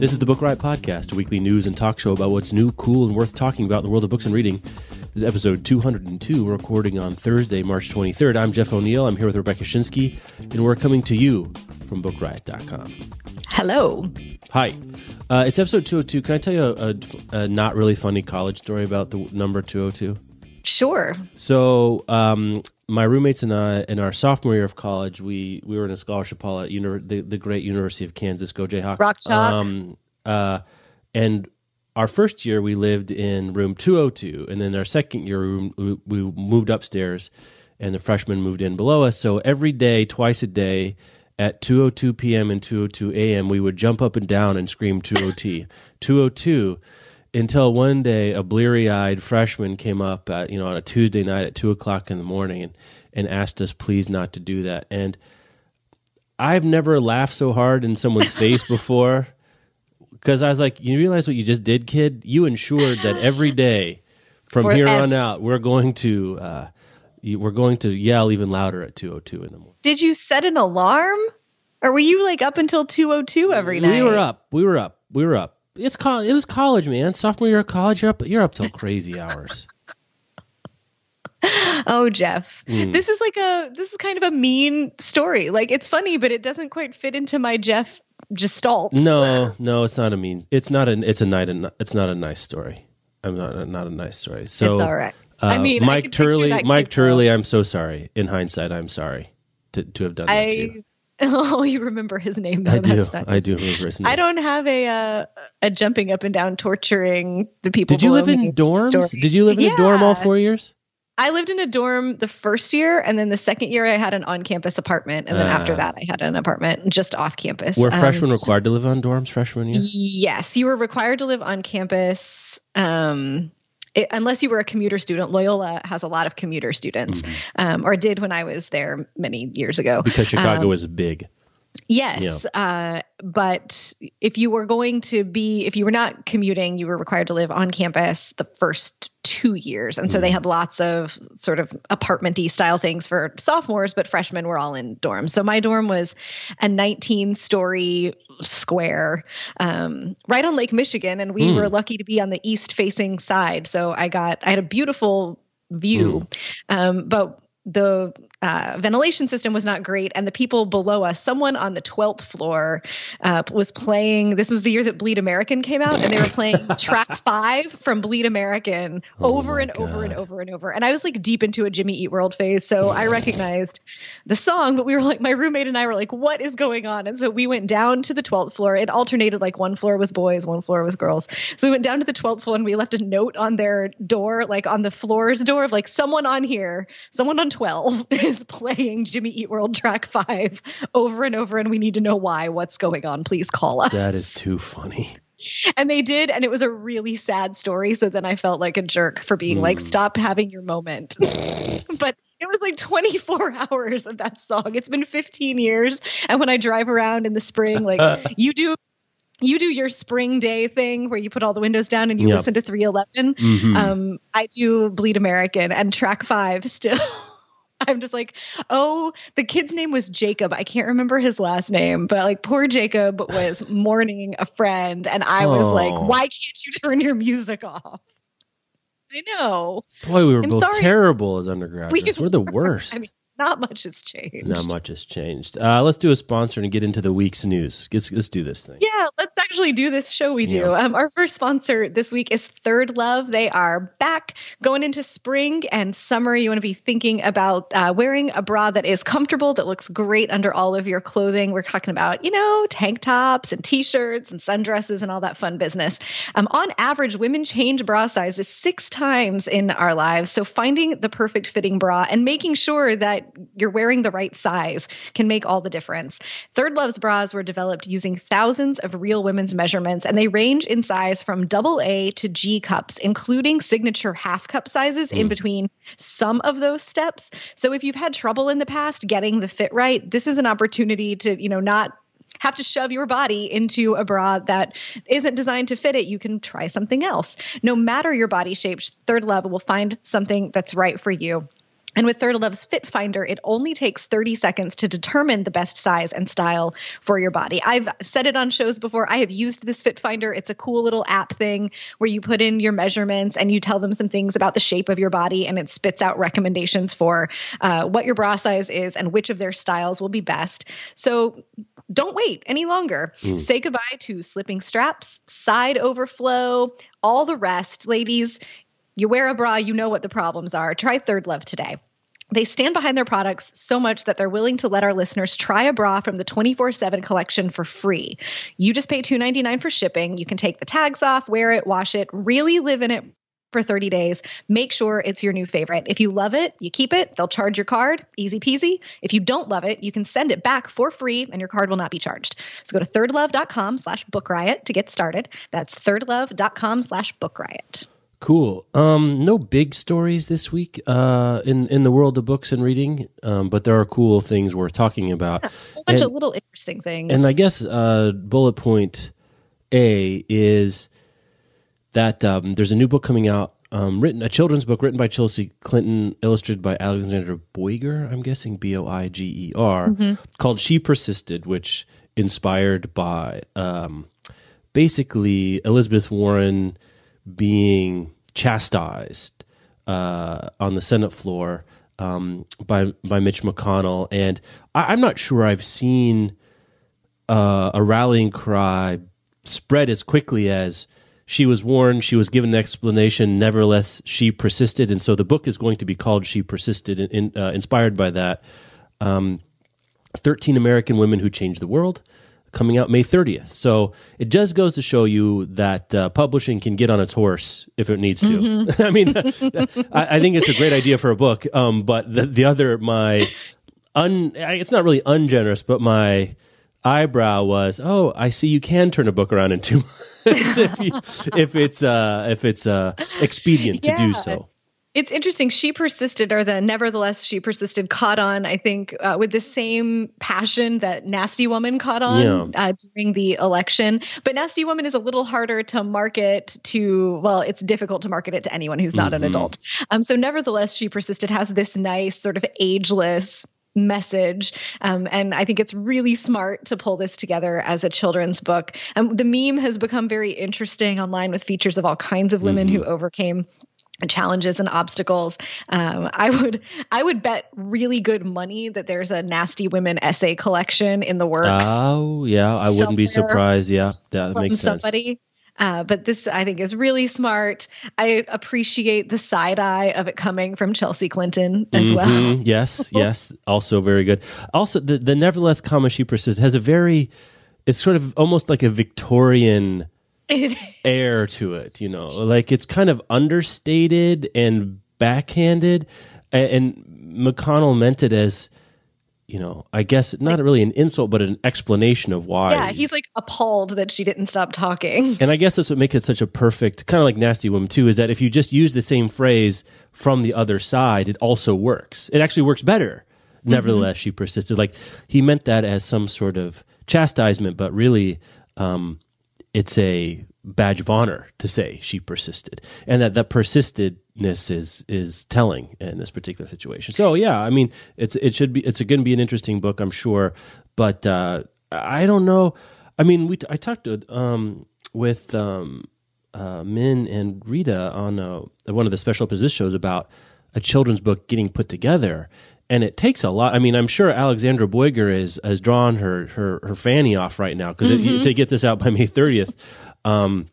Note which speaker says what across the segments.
Speaker 1: This is the Book Riot Podcast, a weekly news and talk show about what's new, cool, and worth talking about in the world of books and reading. This is episode 202, recording on Thursday, March 23rd. I'm Jeff O'Neill. I'm here with Rebecca Schinsky, and we're coming to you from BookRiot.com.
Speaker 2: Hello.
Speaker 1: Hi. Uh, it's episode 202. Can I tell you a, a, a not really funny college story about the number 202?
Speaker 2: Sure.
Speaker 1: So, um, my roommates and I, in our sophomore year of college, we we were in a scholarship hall at uni- the, the great University of Kansas. Go Jayhawks!
Speaker 2: Rock Chalk.
Speaker 1: Um, uh, and our first year, we lived in room 202, and then our second year, we, we moved upstairs, and the freshmen moved in below us. So every day, twice a day, at 2:02 p.m. and 2:02 a.m., we would jump up and down and scream 202, 202 until one day a bleary-eyed freshman came up at you know on a Tuesday night at two o'clock in the morning and and asked us please not to do that. And I've never laughed so hard in someone's face before because I was like, you realize what you just did, kid? You ensured that every day from here on out we're going to uh, we're going to yell even louder at two o two in the morning.
Speaker 2: Did you set an alarm? Or were you like up until 202 every night?
Speaker 1: We were up. We were up. We were up. It's col- It was college, man. Sophomore year of college, you're up. You're up till crazy hours.
Speaker 2: Oh, Jeff.
Speaker 1: Hmm.
Speaker 2: This is like a this is kind of a mean story. Like it's funny, but it doesn't quite fit into my Jeff gestalt.
Speaker 1: No, no, it's not a mean. It's not an. It's a night. It's not a nice story. I'm not. Not a nice story. So
Speaker 2: It's all right.
Speaker 1: Uh,
Speaker 2: I mean,
Speaker 1: Mike
Speaker 2: picture
Speaker 1: Turley. Mike Turley.
Speaker 2: though.
Speaker 1: I'm so sorry. In hindsight, I'm sorry to to have done that to you.
Speaker 2: Oh, you remember his name though.
Speaker 1: I do.
Speaker 2: Nice.
Speaker 1: I do remember his name.
Speaker 2: I don't have a uh, a jumping up and down torturing the people.
Speaker 1: Did you live in dorms?
Speaker 2: story.
Speaker 1: Did you live in a dorm all four years?
Speaker 2: I lived in a dorm the first year, and then the second year I had an on-campus apartment, and then after
Speaker 1: Ah.
Speaker 2: that I had an apartment just off campus.
Speaker 1: Were
Speaker 2: Um,
Speaker 1: freshmen required to live on dorms freshman year?
Speaker 2: Yes, you were required to live on campus. Um, it, unless you were a commuter student, Loyola has a lot of commuter students, um, or did when I was there many years ago.
Speaker 1: Mm-hmm. Because Chicago
Speaker 2: Um,
Speaker 1: was big.
Speaker 2: Yes, uh, but if you were going to be, if you were not commuting, you were required to live on campus the first two years, and so they had lots of sort of apartmenty style things for sophomores, but freshmen were all in dorms. So my dorm was a 19 story square um, right on Lake Michigan, and we were lucky to be on the east facing side. So I got, I had a beautiful view, um, but the uh, ventilation system was not great, and the people below us, someone on the 12th floor uh, was playing. This was the year that Bleed American came out, and they were playing track five from Bleed American over
Speaker 1: my
Speaker 2: and over and over and over. And I was like deep into a Jimmy Eat World phase, so I recognized the song, but we were like, my roommate and I were like, what is going on? And so we went down to the 12th floor. It alternated like one floor was boys, one floor was girls. So we went down to the 12th floor and we left a note on their door, like on the floor's door of like someone on here, someone on 12 is playing Jimmy Eat World track five over and over. And we need to know why, what's going on. Please call us.
Speaker 1: That is too funny.
Speaker 2: And they did. And it was a really sad story. So then I felt like a jerk for being like, stop having your moment. but it was like 24 hours of that song. It's been 15 years. And when I drive around in the spring, like you do. You do your spring day thing where you put all the windows down and you
Speaker 1: Yep.
Speaker 2: listen to 311.
Speaker 1: Mhm.
Speaker 2: Um, I do Bleed American and track five still. I'm just like, oh, the kid's name was Jacob. I can't remember his last name, but like poor Jacob was mourning a friend. And I was like,
Speaker 1: Oh.
Speaker 2: why can't you turn your music off? I know.
Speaker 1: Boy, we were
Speaker 2: I'm
Speaker 1: both
Speaker 2: sorry.
Speaker 1: terrible as undergraduates.
Speaker 2: We
Speaker 1: We are the worst.
Speaker 2: I mean, not much has changed.
Speaker 1: Not much has changed. Uh, let's do a sponsor and get into the week's news. Let's, let's do this thing.
Speaker 2: Yeah, let's actually do this show, we do. Yeah. Um, our first sponsor this week is Third Love. They are back going into spring and summer. You want to be thinking about uh, wearing a bra that is comfortable, that looks great under all of your clothing. We're talking about, you know, tank tops and t shirts and sundresses and all that fun business. Um, on average, women change bra sizes six times in our lives. So finding the perfect fitting bra and making sure that you're wearing the right size can make all the difference. Third Love's bras were developed using thousands of real measurements, and they range in size from double A to G cups, including signature half cup sizes mm. in between some of those steps. So if you've had trouble in the past getting the fit right, this is an opportunity to, you know, not have to shove your body into a bra that isn't designed to fit it, you can try something else. No matter your body shape, Third Love will find something that's right for you. And with Third Love's Fit Finder, it only takes 30 seconds to determine the best size and style for your body. I've said it on shows before. I have used this Fit Finder. It's a cool little app thing where you put in your measurements and you tell them some things about the shape of your body, and it spits out recommendations for uh, what your bra size is and which of their styles will be best. So don't wait any longer. Mm. Say goodbye to slipping straps, side overflow, all the rest. Ladies, you wear a bra, you know what the problems are. Try Third Love today. They stand behind their products so much that they're willing to let our listeners try a bra from the 24 7 collection for free. You just pay $2.99 for shipping. You can take the tags off, wear it, wash it, really live in it for 30 days. Make sure it's your new favorite. If you love it, you keep it. They'll charge your card. Easy peasy. If you don't love it, you can send it back for free and your card will not be charged. So go to thirdlove.com slash book riot to get started. That's thirdlove.com slash book riot.
Speaker 1: Cool. Um, no big stories this week uh, in in the world of books and reading, um, but there are cool things worth talking about.
Speaker 2: Yeah, a bunch and, of little interesting things.
Speaker 1: And I guess uh, bullet point A is that um, there's a new book coming out, um, written a children's book written by Chelsea Clinton, illustrated by Alexander Boiger. I'm guessing B O I G E R, mm-hmm. called "She Persisted," which inspired by um, basically Elizabeth Warren being chastised uh, on the Senate floor um, by by Mitch McConnell, and I, am not sure I've seen uh, a rallying cry spread as quickly as she was warned. She was given an explanation. Nevertheless, she persisted, and so the book is going to be called "She Persisted," in, uh, inspired by that. Um, Thirteen American Women Who Changed the World coming out May 30th. So it just goes to show you that uh, publishing can get on its horse if it needs to. Mm-hmm. I mean, I, I, think it's a great idea for a book. Um, but the, the other, my un, it's not really ungenerous, but my eyebrow was, oh, I see you can turn a book around in two months if, you, if it's uh, if it's uh, expedient yeah. to do so.
Speaker 2: It's interesting. She persisted, or the nevertheless, she persisted, caught on, I think, uh, with the same passion that Nasty Woman caught on yeah. uh, during the election. But Nasty Woman is a little harder to market to, well, it's difficult to market it to anyone who's not mm-hmm. an adult. Um, so, nevertheless, she persisted has this nice, sort of ageless message. Um, and I think it's really smart to pull this together as a children's book. Um, the meme has become very interesting online with features of all kinds of women mm-hmm. who overcame challenges and obstacles um, i would i would bet really good money that there's a nasty women essay collection in the works
Speaker 1: oh yeah i wouldn't be surprised yeah that makes sense somebody
Speaker 2: uh, but this I think is really smart. I appreciate the side eye of it coming from Chelsea Clinton as mm-hmm. well.
Speaker 1: yes, yes, also very good. Also, the the nevertheless comma she persists has a very, it's sort of almost like a Victorian air to it, you know, like it's kind of understated and backhanded. And, McConnell meant it as, you know, I guess not really an insult, but an explanation of why.
Speaker 2: Yeah, he's like appalled that she didn't stop talking.
Speaker 1: And I guess that's what makes it such a perfect, kind of like Nasty Woman too, is that if you just use the same phrase from the other side, it also works. It actually works better. Mm-hmm. Nevertheless, she persisted. Like he meant that as some sort of chastisement, but really, um, it's a badge of honor to say she persisted, and that that persistedness is is telling in this particular situation. So yeah, I mean, it's it should be it's going to be an interesting book, I'm sure, but uh, I don't know. I mean, we I talked to, um, with um, uh, Min and Rita on uh, one of the special position shows about a children's book getting put together. And it takes a lot. I mean, I'm sure Alexandra Boiger is has drawn her her, her fanny off right now because to get this out by May 30th. Um,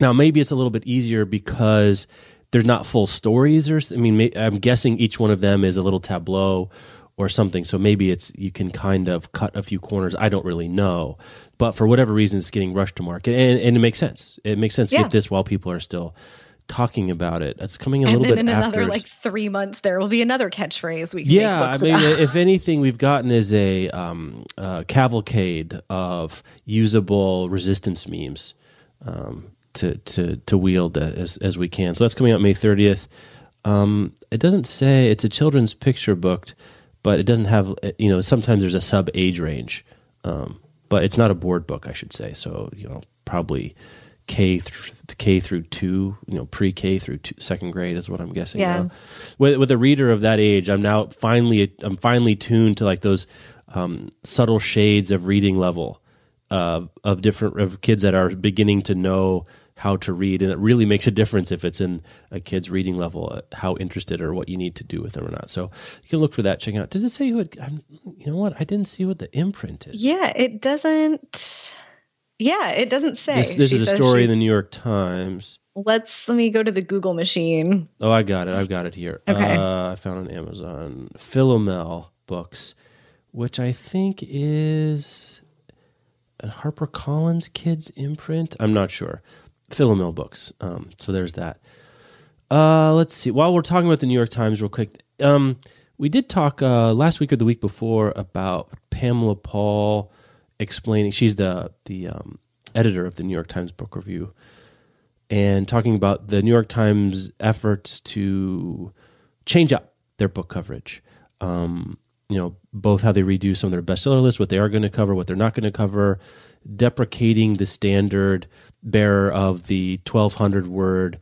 Speaker 1: now, maybe it's a little bit easier because they're not full stories, or I mean, may, I'm guessing each one of them is a little tableau or something. So maybe it's you can kind of cut a few corners. I don't really know, but for whatever reason, it's getting rushed to market, and, and it makes sense. It makes sense to get this while people are still talking about it. It's coming a
Speaker 2: And
Speaker 1: little bit
Speaker 2: in
Speaker 1: after.
Speaker 2: another like three months, there will be another catchphrase we can
Speaker 1: yeah, I mean,
Speaker 2: about.
Speaker 1: if anything, we've gotten is a um, uh, cavalcade of usable resistance memes um, to to to wield as as we can. So that's coming out May thirtieth. Um, it doesn't say it's a children's picture book, but it doesn't have you know. Sometimes there's a sub age range, um, but it's not a board book, I should say. So you know, probably. K through K through two, you know, pre K through two, second grade is what I'm guessing.
Speaker 2: Yeah.
Speaker 1: now with with a reader of that age, I'm now finally I'm finally tuned to like those um, subtle shades of reading level uh, of different of kids that are beginning to know how to read, and it really makes a difference if it's in a kid's reading level, uh, how interested or what you need to do with them or not. So you can look for that. Check out. Does it say who? It, I'm, you know what? I didn't see what the imprint is.
Speaker 2: yeah, it doesn't. Yeah, it doesn't say.
Speaker 1: This, this is a story in the New York Times.
Speaker 2: Let's let me go to the Google machine.
Speaker 1: Oh, I got it. I've got it here.
Speaker 2: Okay.
Speaker 1: Uh, I found on Amazon Philomel books, which I think is a HarperCollins Kids imprint. I'm not sure. Philomel books. Um, so there's that. Uh, let's see. While we're talking about the New York Times, real quick, um, we did talk uh, last week or the week before about Pamela Paul explaining. She's the the um, editor of the New York Times Book Review and talking about the New York Times efforts to change up their book coverage. Um, you know, both how they redo some of their bestseller lists, what they are going to cover, what they're not going to cover, deprecating the standard bearer of the 1,200 word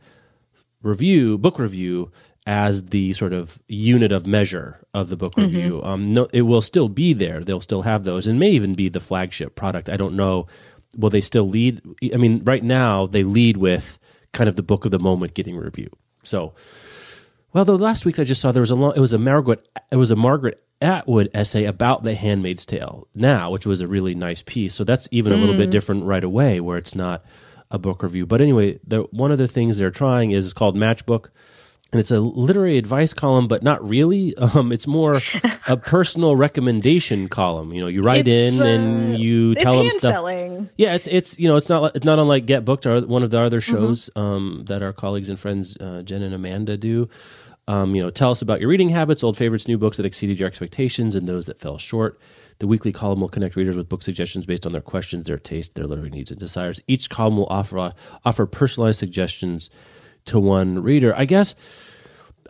Speaker 1: review, book review, as the sort of unit of measure of the book review. Um, no, it will still be there. They'll still have those, and may even be the flagship product. I don't know. Will they still lead? I mean, right now they lead with kind of the book of the moment getting review. So, well, the last week I just saw there was a long, it was a Margaret it was a Margaret Atwood essay about The Handmaid's Tale now, which was a really nice piece. So that's even a little bit different right away, where it's not a book review. But anyway, the, one of the things they're trying is called Matchbook, and it's a literary advice column, but not really. Um, it's more a personal recommendation column. You know, you write
Speaker 2: It's,
Speaker 1: in
Speaker 2: uh,
Speaker 1: and you
Speaker 2: It's
Speaker 1: tell them stuff.
Speaker 2: selling.
Speaker 1: Yeah, it's it's you know it's not it's not unlike Get Booked or one of the other
Speaker 2: Mm-hmm.
Speaker 1: shows um, that our colleagues and friends uh, Jen and Amanda do. Um, you know, tell us about your reading habits, old favorites, new books that exceeded your expectations, and those that fell short. The weekly column will connect readers with book suggestions based on their questions, their taste, their literary needs, and desires. Each column will offer offer personalized suggestions to one reader. I guess.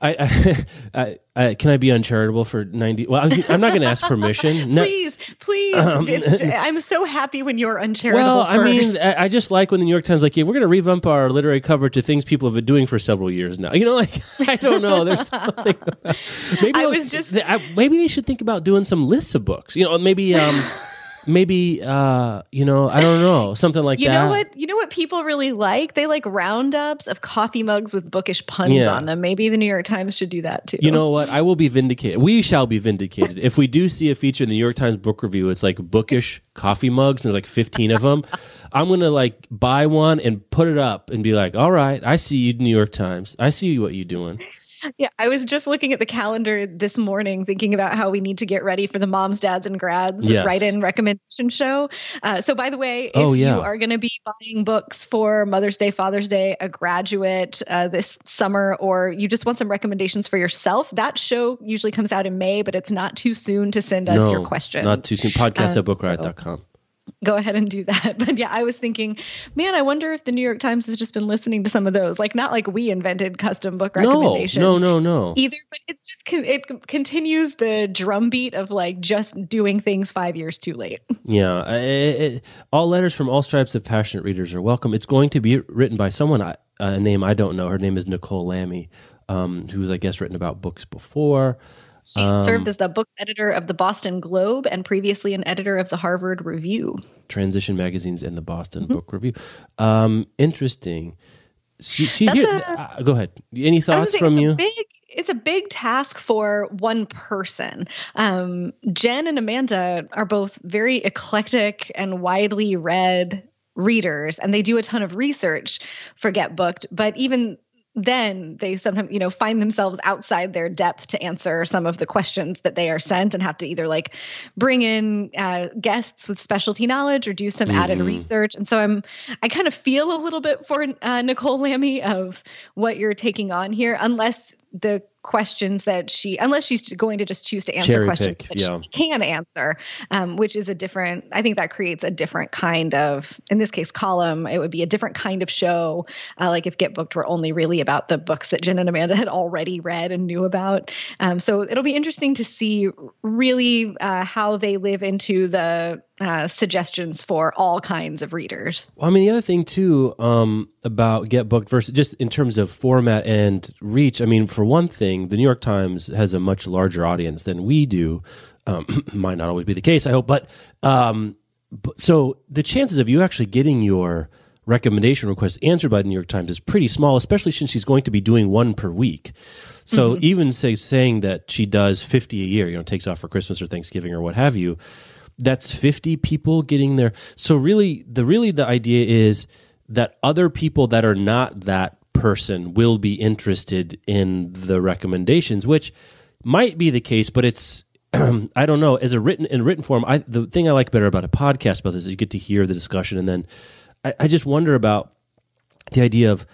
Speaker 1: I, I, I, I can I be uncharitable for ninety? Well, I'm, I'm not going to ask permission. No-
Speaker 2: Please, please. it's, I'm so happy when you're uncharitable.
Speaker 1: Um, Well, I mean. I, I just like when the New York Times like, yeah, we're going to revamp our literary cover to things people have been doing for several years now. You know, like I don't know. There's something. maybe
Speaker 2: I was just-
Speaker 1: I- maybe they should think about doing some lists of books. You know, maybe um, maybe uh, you know, I don't know, something like
Speaker 2: You
Speaker 1: that.
Speaker 2: You know what? You know what people really like? They like roundups of coffee mugs with bookish puns
Speaker 1: Yeah.
Speaker 2: on them. Maybe the New York Times should do that too.
Speaker 1: You know what? I will be vindicated. We shall be vindicated. if we do see a feature in the New York Times book review, it's like bookish coffee mugs, and there's like 15 of them. I'm going to like buy one and put it up and be like, all right, I see you, New York Times. I see what you're doing.
Speaker 2: Yeah, I was just looking at the calendar this morning, thinking about how we need to get ready for the moms, dads, and grads
Speaker 1: Yes.
Speaker 2: write-in recommendation show. Uh, so, by the way, if
Speaker 1: Oh, yeah.
Speaker 2: you are going to be buying books for Mother's Day, Father's Day, a graduate uh, this summer, or you just want some recommendations for yourself, that show usually comes out in May, but it's not too soon to send us your questions.
Speaker 1: Not too soon. Podcast
Speaker 2: Um,
Speaker 1: at bookriot.com.
Speaker 2: go ahead and do that. But yeah, I was thinking, man, I wonder if the New York Times has just been listening to some of those. Like, not like we invented custom book recommendations.
Speaker 1: no, no, no. no.
Speaker 2: Either, but it's just it continues the drumbeat of like just doing things five years too late.
Speaker 1: Yeah. I- I- I- all letters from all stripes of passionate readers are welcome. It's going to be written by someone, I- a name I don't know. Her name is Nicole Lamy, um, who's, I guess, written about books before.
Speaker 2: She
Speaker 1: Um,
Speaker 2: served as the book editor of the Boston Globe and previously an editor of the Harvard Review.
Speaker 1: Transition magazines and the Boston Book Review. Um, interesting. She, she here-
Speaker 2: a-
Speaker 1: uh, go ahead. Any thoughts
Speaker 2: say,
Speaker 1: from
Speaker 2: it's a
Speaker 1: you?
Speaker 2: Big, it's a big task for one person. Um, Jen and Amanda are both very eclectic and widely read readers, and they do a ton of research for Get Booked. But even then they sometimes you know find themselves outside their depth to answer some of the questions that they are sent and have to either like bring in uh, guests with specialty knowledge or do some mm-hmm. added research and so i'm i kind of feel a little bit for uh, nicole lamy of what you're taking on here unless the questions that she unless she's going to just choose to answer
Speaker 1: Cherry
Speaker 2: questions
Speaker 1: pick,
Speaker 2: that
Speaker 1: yeah.
Speaker 2: she can answer um, which is a different i think that creates a different kind of in this case column it would be a different kind of show uh, like if get booked were only really about the books that jen and amanda had already read and knew about um, so it'll be interesting to see really uh, how they live into the uh, suggestions for all kinds of readers
Speaker 1: Well, I mean, the other thing too um, about Get Booked versus just in terms of format and reach. I mean, for one thing, the New York Times has a much larger audience than we do. Um, might not always be the case, I hope, but, um, but so the chances of you actually getting your recommendation request answered by the New York Times is pretty small, especially since she's going to be doing one per week. So even say saying that she does fifty a year, you know, takes off for Christmas or Thanksgiving or what have you that's 50 people getting there. So really the really the idea is that other people that are not that person will be interested in the recommendations, which might be the case, but it's I don't know. As a written in written form, I the thing I like better about a podcast about this is you get to hear the discussion, and then I, I just wonder about the idea of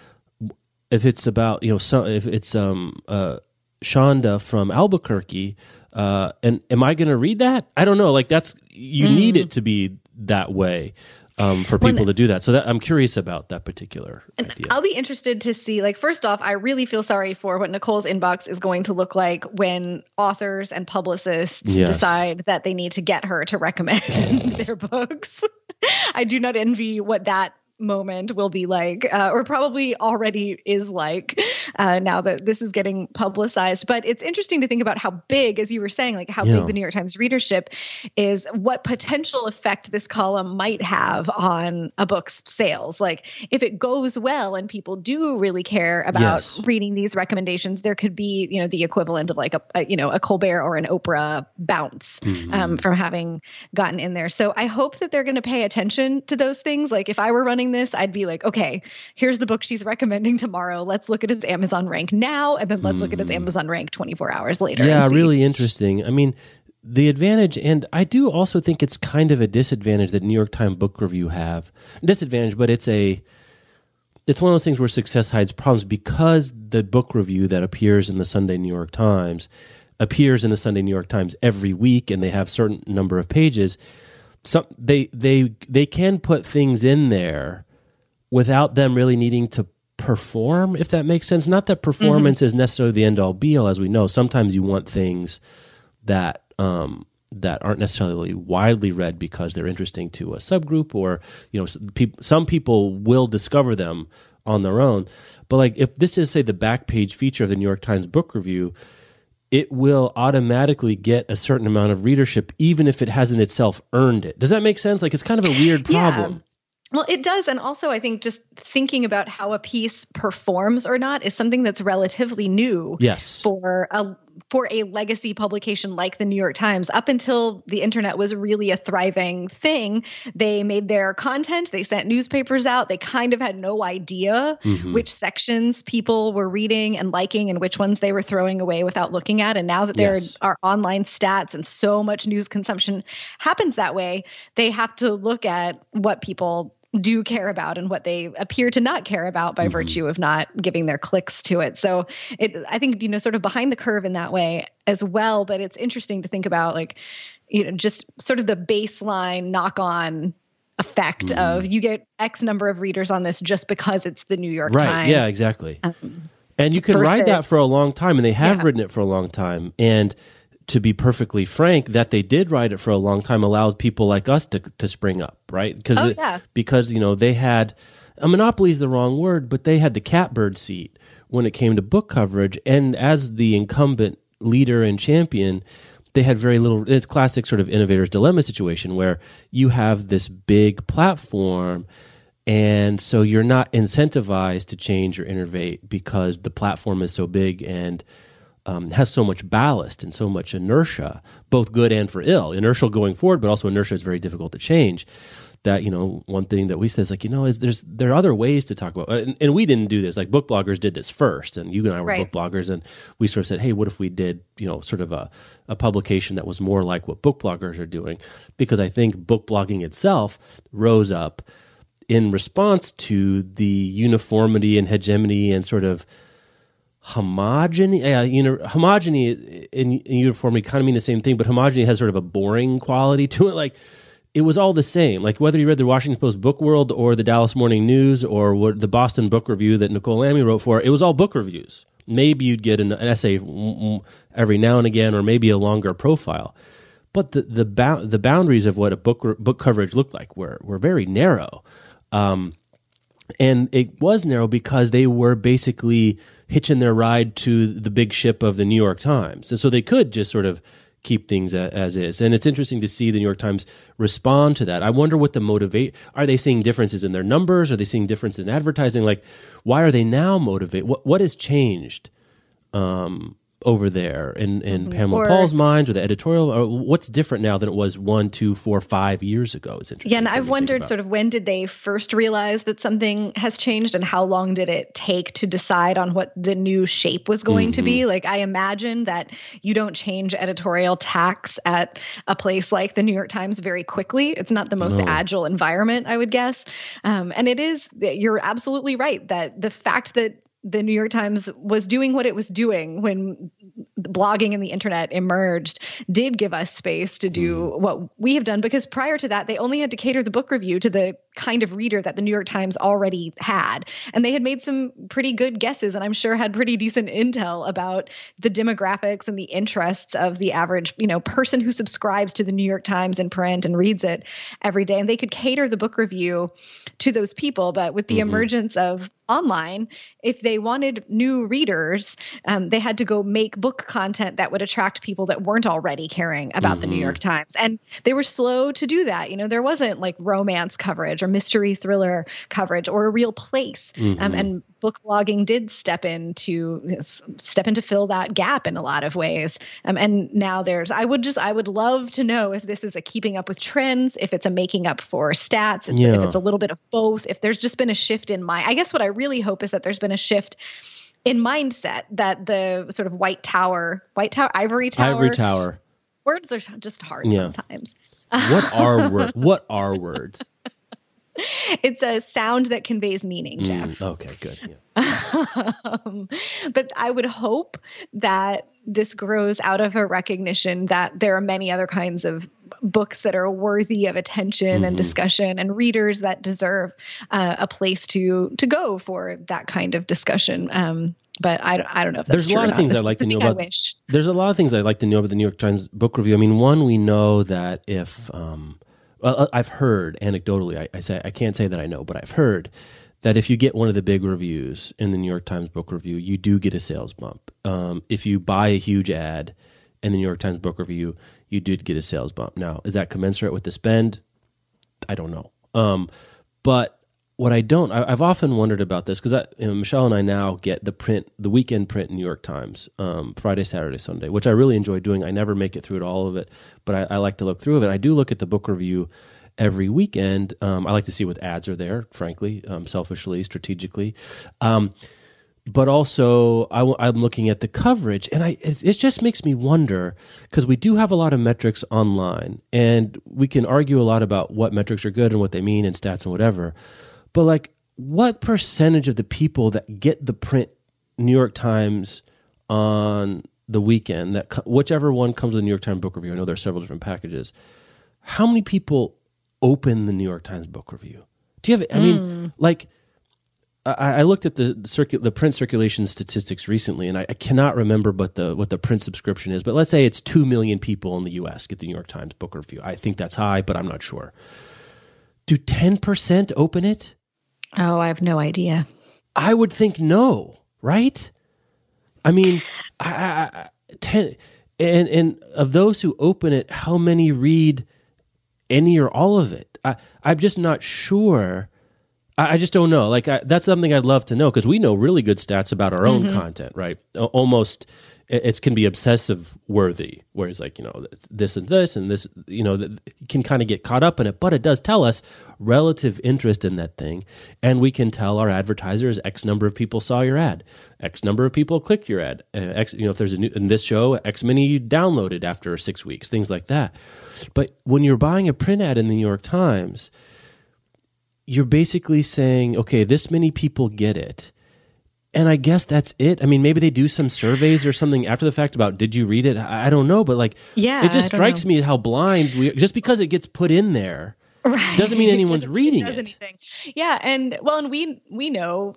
Speaker 1: if it's about you know some if it's um uh Shonda from Albuquerque, uh, and am I going to read that? I don't know. Like that's you need it to be that way um, for people
Speaker 2: When-
Speaker 1: to do that. So that I'm curious about that particular idea.
Speaker 2: I'll be interested to see. Like, first off, I really feel sorry for what Nicole's inbox is going to look like when authors and publicists
Speaker 1: Yes.
Speaker 2: decide that they need to get her to recommend their books. I do not envy what that moment will be like, uh, or probably already is like uh, now that this is getting publicized. But it's interesting to think about how big, as you were saying, like how
Speaker 1: Yeah.
Speaker 2: big the New York Times readership is, what potential effect this column might have on a book's sales. Like if it goes well and people do really care about
Speaker 1: Yes.
Speaker 2: reading these recommendations, there could be, you know, the equivalent of like a, a you know a Colbert or an Oprah bounce
Speaker 1: Mm-hmm.
Speaker 2: um, from having gotten in there. So I hope that they're going to pay attention to those things. Like if I were running this, I'd be like, okay, here's the book she's recommending tomorrow. Let's look at its Amazon rank now, and then let's look at its Amazon rank 24 hours later.
Speaker 1: Mm. yeah, really interesting. I mean, the advantage, and I do also think it's kind of a disadvantage that New York Times Book Review have. Disadvantage, but it's a it's one of those things where success hides problems because the book review that appears in the Sunday New York Times appears in the Sunday New York Times every week, and they have certain number of pages. Some they they they can put things in there without them really needing to perform, if that makes sense. Not that performance is necessarily the end all be all, as we know. Sometimes you want things that um, that aren't necessarily widely read because they're interesting to a subgroup, or you know, some people will discover them on their own. But like, if this is say the back page feature of the New York Times Book Review, it will automatically get a certain amount of readership, even if it hasn't itself earned it. Does that make sense? Like, it's kind of a weird
Speaker 2: Yeah.
Speaker 1: problem.
Speaker 2: Well, it does. And also, I think just thinking about how a piece performs or not is something that's relatively new
Speaker 1: Yes.
Speaker 2: for a for a legacy publication like the New York Times. Up until the internet was really a thriving thing, they made their content, they sent newspapers out, they kind of had no idea mm-hmm. which sections people were reading and liking and which ones they were throwing away without looking at. And now that there
Speaker 1: Yes.
Speaker 2: are online stats and so much news consumption happens that way, they have to look at what people do care about and what they appear to not care about by mm-hmm. virtue of not giving their clicks to it. So it I think you know sort of behind the curve in that way as well, but it's interesting to think about like you know just sort of the baseline knock on effect mm-hmm. of you get x number of readers on this just because it's the New York
Speaker 1: right
Speaker 2: Times.
Speaker 1: yeah exactly um, and you can ride that for a long time and they have
Speaker 2: Yeah.
Speaker 1: ridden it for a long time and to be perfectly frank that they did ride it for a long time allowed people like us to, to spring up right because
Speaker 2: Oh, yeah.
Speaker 1: because you know they had a monopoly is the wrong word but they had the catbird seat when it came to book coverage and as the incumbent leader and champion they had very little it's classic sort of innovator's dilemma situation where you have this big platform and so you're not incentivized to change or innovate because the platform is so big and um, has so much ballast and so much inertia, both good and for ill. Inertial going forward, but also inertia is very difficult to change. That you know, one thing that we say is like you know, is there's there are other ways to talk about, and, and we didn't do this. Like book bloggers did this first, and you and I were
Speaker 2: Right.
Speaker 1: book bloggers, and we sort of said, hey, what if we did you know sort of a a publication that was more like what book bloggers are doing? Because I think book blogging itself rose up in response to the uniformity and hegemony and sort of homogeny uh, you know homogeny and, uniformity kind of mean the same thing but homogeny has sort of a boring quality to it. Like it was all the same. Like whether you read the washington post book world or the dallas morning news or what the boston book review that nicole Lamy wrote for it was all book reviews. Maybe you'd get an, an essay every now and again or maybe a longer profile. But the the, bou- the boundaries of what a book book coverage looked like were were very narrow. Um, and it was narrow because they were basically hitching their ride to the big ship of the New York Times, and so they could just sort of keep things as is. And it's interesting to see the New York Times respond to that. I wonder what the motivate are they seeing differences in their numbers? Are they seeing difference in advertising? Like, why are they now motivated? What what has changed? Um, over there in, in Pamela
Speaker 2: Or-
Speaker 1: Paul's mind or the editorial or what's different now than it was one, two, four, five years ago? It's interesting.
Speaker 2: Yeah, and
Speaker 1: to
Speaker 2: I've wondered sort of when did they first realize that something has changed and how long did it take to decide on what the new shape was going to
Speaker 1: Mm-hmm.
Speaker 2: be? Like, I imagine that you don't change editorial tacks at a place like the New York Times very quickly. It's not the most agile environment, I would guess. Um, and it is, you're absolutely right that the fact that the New York Times was doing what it was doing when blogging and the internet emerged did give us space to do hmm. what we have done. Because prior to that they only had to cater the book review to the kind of reader that the New York Times already had. And they had made some pretty good guesses and I'm sure had pretty decent intel about the demographics and the interests of the average you know person who subscribes to the New York Times in print and reads it every day. And they could cater the book review to those people. But with the mm-hmm. emergence of online if they wanted new readers um, they had to go make book content that would attract people that weren't already caring about the new york times. And they were slow to do that. You know there wasn't like romance coverage or mystery thriller coverage or a real place. Um, and book blogging did step in to step in to fill that gap in a lot of ways um, and now there's i would just i would love to know if this is a keeping up with trends if it's a making up for stats it's,
Speaker 1: Yeah.
Speaker 2: if it's a little bit of both if there's just been a shift in my i guess what i really hope is that there's been a shift in mindset that the sort of white tower white tower ivory tower
Speaker 1: Ivory Tower.
Speaker 2: words are just hard
Speaker 1: Yeah.
Speaker 2: sometimes
Speaker 1: What are words? What are words?
Speaker 2: it's a sound that conveys meaning jeff
Speaker 1: Mm, okay, good. Yeah.
Speaker 2: um, but I would hope that this grows out of a recognition that there are many other kinds of books that are worthy of attention
Speaker 1: Mm-hmm.
Speaker 2: and discussion, and readers that deserve uh, a place to to go for that kind of discussion. Um, but I, don't- I don't know if that's
Speaker 1: There's a lot of things I'd like to know about. There's a lot of things I'd like to know about the New York Times book review. I mean, one, we know that if um, well, I've heard anecdotally, I, I say I can't say that I know, but I've heard that if you get one of the big reviews in the New York Times book review, you do get a sales bump. Um, if you buy a huge ad in the New York Times book review, you did get a sales bump. Now, is that commensurate with the spend? I don't know. Um, but what I don't, I, I've often wondered about this because you know, Michelle and I now get the print, the weekend print New York Times, um, Friday, Saturday, Sunday, which I really enjoy doing. I never make it through it all of it, but I, I like to look through it. I do look at the book review every weekend. Um, I like to see what ads are there, frankly, um, selfishly, strategically. Um, but also I, am looking at the coverage and I, it, it just makes me wonder because we do have a lot of metrics online and we can argue a lot about what metrics are good and what they mean and stats and whatever. But like what percentage of the people that get the print New York Times on the weekend that whichever one comes with the New York Times book review, I know there are several different packages. How many people open the New York Times book review? Do you have I mean hmm. like I, I looked at the the, circu- the print circulation statistics recently, and I, I cannot remember what the what the print subscription is. But let's say it's two million people in the U.S. get the New York Times book review. I think that's high, but I'm not sure. Do ten percent open it?
Speaker 2: Oh, I have no idea.
Speaker 1: I would think no, right? I mean, I, I, ten and and of those who open it, how many read any or all of it? I, I'm just not sure. I, I just don't know. Like I, that's something I'd love to know because we know really good stats about our own mm-hmm. content, right? Almost it, can be obsessive worthy, whereas like you know this and this and this, you know, that can kind of get caught up in it. But it does tell us relative interest in that thing, and we can tell our advertisers X number of people saw your ad, X number of people clicked your ad, uh, X you know if there's a new in this show X many you downloaded after six weeks, things like that. But when you're buying a print ad in the New York Times, you're basically saying, okay, this many people get it and I guess that's it. I mean, maybe they do some surveys or something after the fact about did you read it? I don't know, but like,
Speaker 2: yeah,
Speaker 1: it just strikes know. me how blind we just because it gets put in there right. doesn't mean anyone's doesn't, reading it. Anything.
Speaker 2: Yeah, and well, and we we know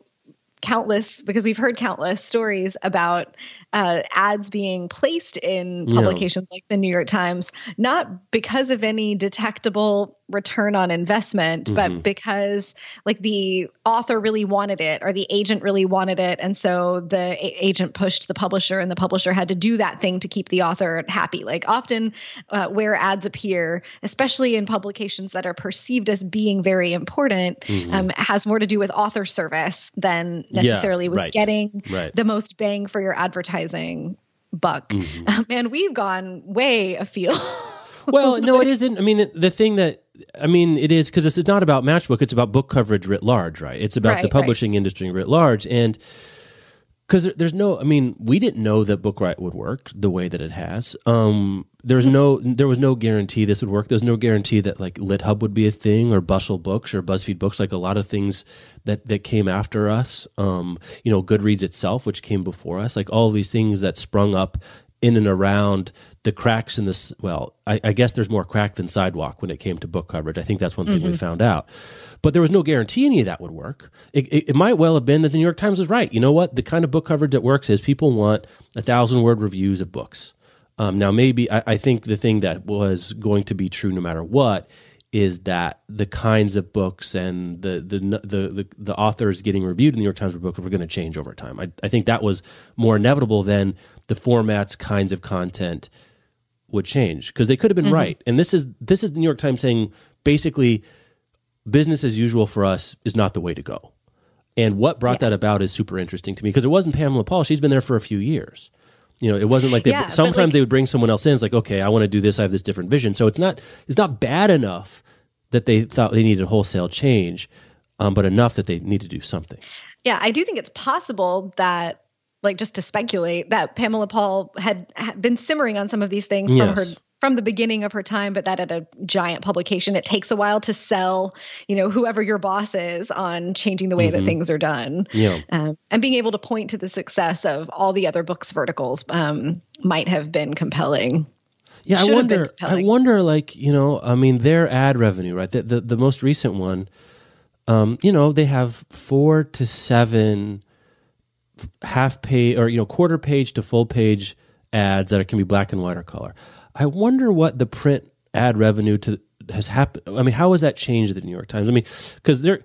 Speaker 2: countless because we've heard countless stories about uh, ads being placed in publications yeah. like the New York Times, not because of any detectable return on investment, mm-hmm. but because like the author really wanted it or the agent really wanted it. And so the a- agent pushed the publisher and the publisher had to do that thing to keep the author happy. Like often uh, where ads appear, especially in publications that are perceived as being very important, mm-hmm. um, has more to do with author service than necessarily yeah, with right. getting right. the most bang for your advertising buck. Mm-hmm. Um, and we've gone way afield.
Speaker 1: well, no, it isn't. I mean, the thing that I mean, it is because it's not about Matchbook; it's about book coverage writ large, right? It's about right, the publishing right. industry writ large, and because there's no, I mean, we didn't know that Book Riot would work the way that it has. Um, there's no, there was no guarantee this would work. There's no guarantee that like lit hub would be a thing, or Bustle Books, or BuzzFeed Books, like a lot of things that that came after us. Um, you know, Goodreads itself, which came before us, like all these things that sprung up in and around the cracks in this. Well, I, I, guess there's more crack than sidewalk when it came to book coverage. I think that's one thing mm-hmm. we found out. But there was no guarantee any of that would work. It, it, it, might well have been that the New York Times was right. You know what? The kind of book coverage that works is people want a thousand word reviews of books. Um, now, maybe I, I think the thing that was going to be true no matter what is that the kinds of books and the the the the, the authors getting reviewed in the New York Times book were going to change over time. I, I think that was more inevitable than the formats, kinds of content would change because they could have been mm-hmm. right. And this is this is the New York Times saying basically business as usual for us is not the way to go. And what brought yes. that about is super interesting to me because it wasn't Pamela Paul. She's been there for a few years. You know, it wasn't like they, yeah, sometimes like, they would bring someone else in. It's like, okay, I want to do this. I have this different vision. So it's not it's not bad enough that they thought they needed a wholesale change, um, but enough that they need to do something.
Speaker 2: Yeah, I do think it's possible that, like, just to speculate, that Pamela Paul had, had been simmering on some of these things yes. from her from the beginning of her time, but that at a giant publication, it takes a while to sell, you know, whoever your boss is on changing the way mm-hmm. that things are done.
Speaker 1: Yeah.
Speaker 2: Um, and being able to point to the success of all the other books verticals um, might have been compelling.
Speaker 1: Yeah, I wonder. I wonder, like you know, I mean, their ad revenue, right? The the, the most recent one, um, you know, they have four to seven half page or you know quarter page to full page ads that can be black and white or color. I wonder what the print ad revenue to has happened. I mean, how has that changed the New York Times? I mean, because they're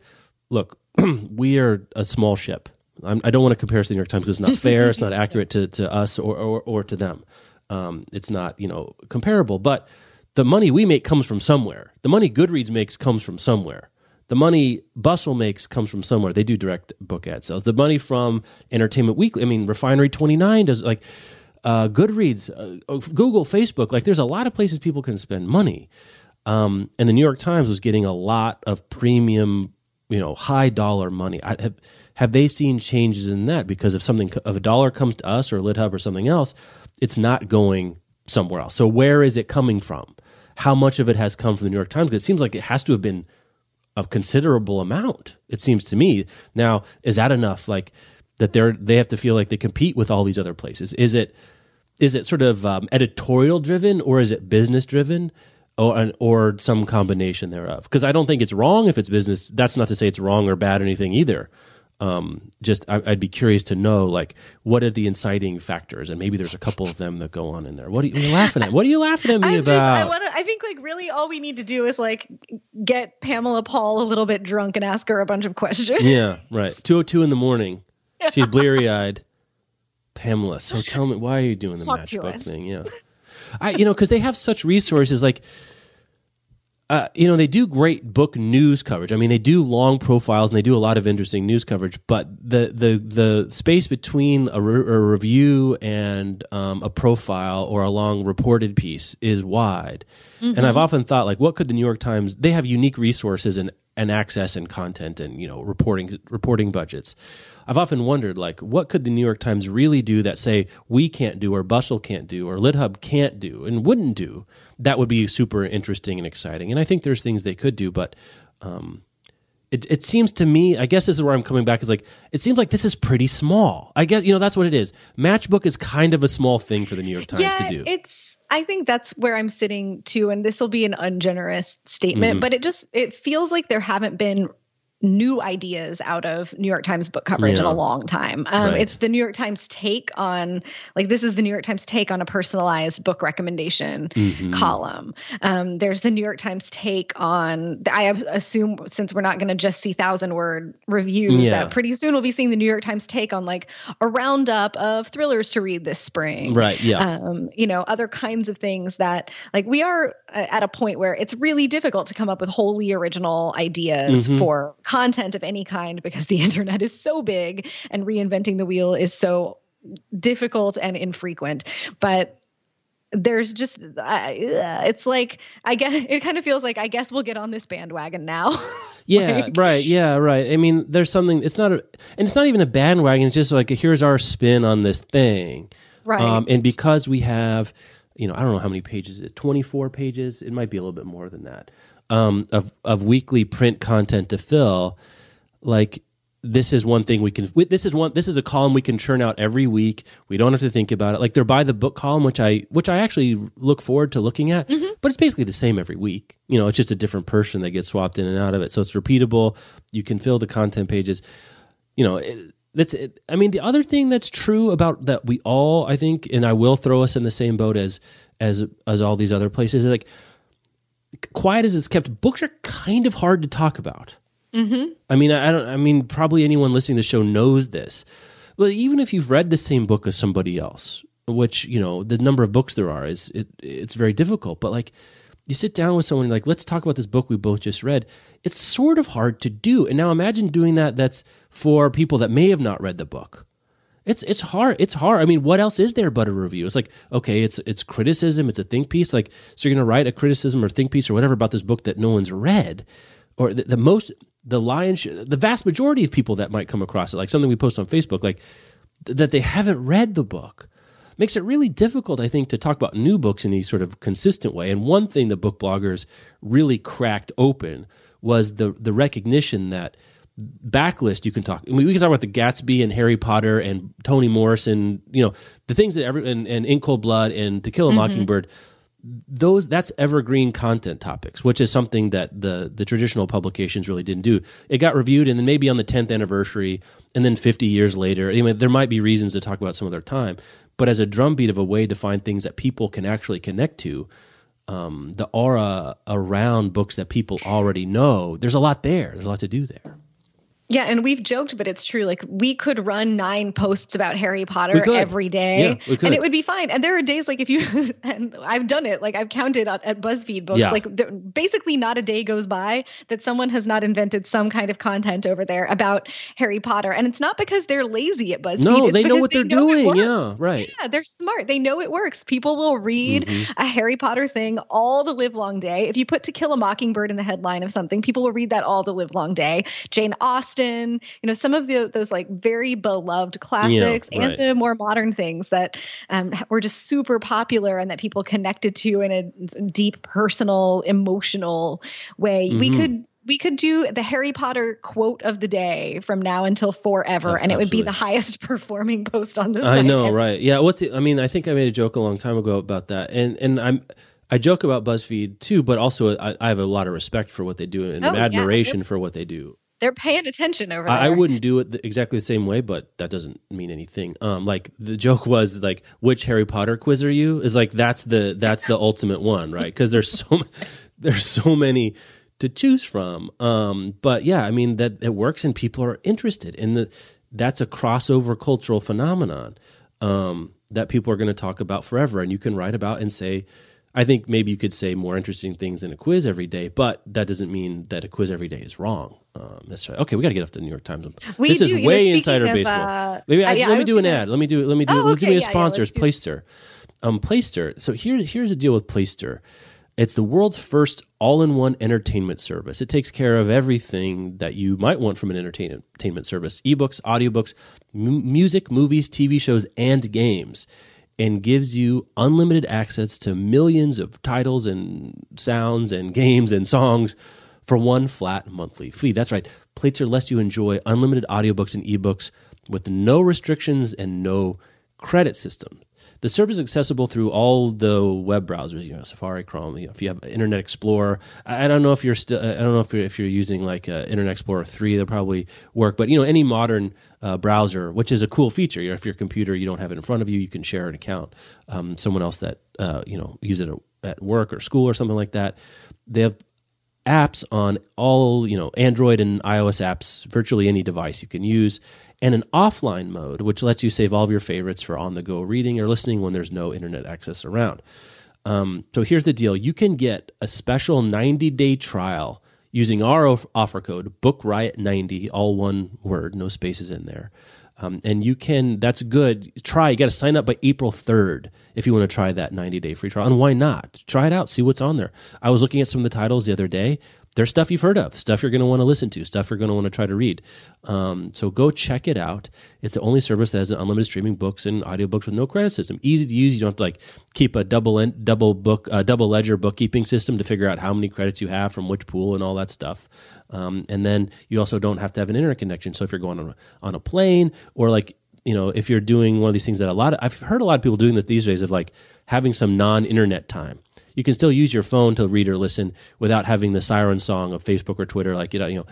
Speaker 1: look, we are a small ship. I'm, I do not want to compare us to the New York Times because it's not fair. it's not accurate to, to us or, or, or to them. Um, it's not you know comparable, but the money we make comes from somewhere. The money Goodreads makes comes from somewhere. The money Bustle makes comes from somewhere. They do direct book ad sales. The money from Entertainment Weekly, I mean, Refinery Twenty Nine does like uh, Goodreads, uh, Google, Facebook. Like, there's a lot of places people can spend money. Um, and the New York Times was getting a lot of premium, you know, high dollar money. I, have have they seen changes in that? Because if something, if a dollar comes to us or LitHub or something else, it's not going somewhere else. So where is it coming from? How much of it has come from the New York Times? Because it seems like it has to have been a considerable amount. It seems to me. Now, is that enough? Like that they're they have to feel like they compete with all these other places. Is it is it sort of um, editorial driven or is it business driven? Or, or some combination thereof. Because I don't think it's wrong if it's business. That's not to say it's wrong or bad or anything either um, just I, would be curious to know like what are the inciting factors, and maybe there's a couple of them that go on in there. What are you, are you laughing at? What are you laughing at me
Speaker 2: I'm
Speaker 1: about? Just, I,
Speaker 2: wanna, I think like really all we need to do is like get Pamela Paul a little bit drunk and ask her a bunch of questions.
Speaker 1: Yeah, right. Two o two in the morning. She's bleary eyed. Pamela, so tell me why are you doing the Talk matchbook thing? Yeah, I you know because they have such resources like uh, you know, they do great book news coverage. I mean, they do long profiles and they do a lot of interesting news coverage. But the the the space between a, re- a review and um, a profile or a long reported piece is wide. Mm-hmm. And I've often thought, like, what could the New York Times? They have unique resources and and access and content and you know reporting reporting budgets. I've often wondered, like, what could the New York Times really do that, say, we can't do, or Bustle can't do, or LitHub can't do, and wouldn't do? That would be super interesting and exciting. And I think there's things they could do, but um, it, it seems to me, I guess this is where I'm coming back, is like, it seems like this is pretty small. I guess, you know, that's what it is. Matchbook is kind of a small thing for the New York Times
Speaker 2: yeah,
Speaker 1: to do.
Speaker 2: It's, I think that's where I'm sitting too, and this will be an ungenerous statement, mm-hmm. but it just it feels like there haven't been new ideas out of New York Times book coverage yeah. in a long time. Um, right. It's the New York Times take on, like, this is the New York Times take on a personalized book recommendation mm-hmm. column. Um, there's the New York Times take on, I assume, since we're not going to just see thousand word reviews, yeah. that pretty soon we'll be seeing the New York Times take on, like, a roundup of thrillers to read this spring.
Speaker 1: Right. Yeah.
Speaker 2: Um, you know, other kinds of things that, like, we are at a point where it's really difficult to come up with wholly original ideas mm-hmm. for content of any kind because the internet is so big and reinventing the wheel is so difficult and infrequent. But there's just uh, it's like I guess it kind of feels like I guess we'll get on this bandwagon now.
Speaker 1: yeah, like, right. Yeah, right. I mean, there's something. It's not a, and it's not even a bandwagon. It's just like here's our spin on this thing.
Speaker 2: Right.
Speaker 1: Um, and because we have, you know, I don't know how many pages. It 24 pages. It might be a little bit more than that um, of of weekly print content to fill, like this is one thing we can. This is one. This is a column we can churn out every week. We don't have to think about it. Like they're by the book column, which I which I actually look forward to looking at. Mm-hmm. But it's basically the same every week. You know, it's just a different person that gets swapped in and out of it. So it's repeatable. You can fill the content pages. You know. It, that's it. I mean, the other thing that's true about that we all, I think, and I will throw us in the same boat as as as all these other places. Is like quiet as it's kept, books are kind of hard to talk about.
Speaker 2: Mm-hmm.
Speaker 1: I mean, I don't. I mean, probably anyone listening to the show knows this. But even if you've read the same book as somebody else, which you know the number of books there are is it it's very difficult. But like you sit down with someone like let's talk about this book we both just read. It's sort of hard to do. And now imagine doing that. That's for people that may have not read the book. It's it's hard. It's hard. I mean, what else is there but a review? It's like okay, it's it's criticism. It's a think piece. Like so, you're going to write a criticism or think piece or whatever about this book that no one's read, or the, the most the lion's the vast majority of people that might come across it, like something we post on Facebook, like th- that they haven't read the book, makes it really difficult. I think to talk about new books in any sort of consistent way. And one thing the book bloggers really cracked open was the the recognition that backlist you can talk. I mean, we can talk about the gatsby and harry potter and toni morrison you know the things that every and, and in cold blood and to kill a mm-hmm. mockingbird. Those that's evergreen content topics which is something that the the traditional publications really didn't do. It got reviewed and then maybe on the 10th anniversary and then 50 years later. Anyway there might be reasons to talk about some other time but as a drumbeat of a way to find things that people can actually connect to um, the aura around books that people already know there's a lot there. There's a lot to do there
Speaker 2: yeah, and we've joked, but it's true. Like we could run nine posts about Harry Potter every day,
Speaker 1: yeah,
Speaker 2: and it would be fine. And there are days like if you, and I've done it. Like I've counted at, at BuzzFeed books. Yeah. Like basically, not a day goes by that someone has not invented some kind of content over there about Harry Potter. And it's not because they're lazy at BuzzFeed.
Speaker 1: No,
Speaker 2: it's
Speaker 1: they know what
Speaker 2: they
Speaker 1: are doing. Yeah, right.
Speaker 2: Yeah, they're smart. They know it works. People will read mm-hmm. a Harry Potter thing all the live long day. If you put To Kill a Mockingbird in the headline of something, people will read that all the live long day. Jane Austen, you know some of the, those like very beloved classics yeah, right. and the more modern things that um, were just super popular and that people connected to in a deep personal emotional way mm-hmm. we could we could do the Harry Potter quote of the day from now until forever, and it would be the highest performing post on the
Speaker 1: I know, right? Yeah. What's the, I mean, I think I made a joke a long time ago about that, and and I'm I joke about BuzzFeed too, but also I, I have a lot of respect for what they do and oh, admiration yeah. for what they do
Speaker 2: they're paying attention over
Speaker 1: there. I, I wouldn't do it exactly the same way, but that doesn't mean anything. Um, like the joke was like, which Harry Potter quiz are you? Is like that's the that's the ultimate one, right? Because there's so there's so many to choose from. Um, but yeah, I mean that it works and people are interested in the. That's a crossover cultural phenomenon um, that people are going to talk about forever, and you can write about and say I think maybe you could say more interesting things than a quiz every day, but that doesn't mean that a quiz every day is wrong. Um, necessarily. Okay, we got to get off the New York Times.
Speaker 2: We
Speaker 1: this
Speaker 2: do,
Speaker 1: is way insider
Speaker 2: of,
Speaker 1: baseball.
Speaker 2: uh,
Speaker 1: maybe I,
Speaker 2: uh, yeah,
Speaker 1: let
Speaker 2: I
Speaker 1: me do an
Speaker 2: gonna-
Speaker 1: ad. Let me do. Let me do.
Speaker 2: Oh,
Speaker 1: let me
Speaker 2: okay,
Speaker 1: give me a
Speaker 2: yeah, yeah,
Speaker 1: sponsor.
Speaker 2: do-
Speaker 1: Playster. Um, Playster. So here, here's the deal with Playster. It's the world's first all-in-one entertainment service. It takes care of everything that you might want from an entertainment entertainment service: ebooks, audiobooks, m- music, movies, TV shows, and games, and gives you unlimited access to millions of titles and sounds and games and songs for one flat monthly fee. That's right. Playster lets you enjoy unlimited audiobooks and ebooks with no restrictions and no credit system. The service is accessible through all the web browsers, you know, Safari, Chrome. You know, if you have Internet Explorer, I I don't know if you're still, I don't know if you're, if you're using like uh, Internet Explorer three, they'll probably work. But you know, any modern uh, browser, which is a cool feature. You know, if your computer you don't have it in front of you, you can share an account. Um, someone else that uh, you know use it at work or school or something like that. They have apps on all you know android and ios apps virtually any device you can use and an offline mode which lets you save all of your favorites for on the go reading or listening when there's no internet access around. Um, so here's the deal. You can get a special 90 day trial using our offer code book riot 90 all one word no spaces in there. Um, and you can that's good. Try you got to sign up by april 3rd if you want to try that 90 day free trial. And why not? Try it out see what's on there. I was looking at some of the titles the other day there's stuff you've heard of stuff you're going to want to listen to stuff you're going to want to try to read. Um, so go check it out. It's the only service that has an unlimited streaming books and audiobooks with no credit system. Easy to use. You don't have to like keep a double double book uh, double ledger bookkeeping system to figure out how many credits you have from which pool and all that stuff. Um, and then you also don't have to have an internet connection. So if you're going on a, on a plane or like you know if you're doing one of these things that a lot of i've heard a lot of people doing that these days of like having some non-internet time you can still use your phone to read or listen without having the siren song of facebook or twitter like you know you know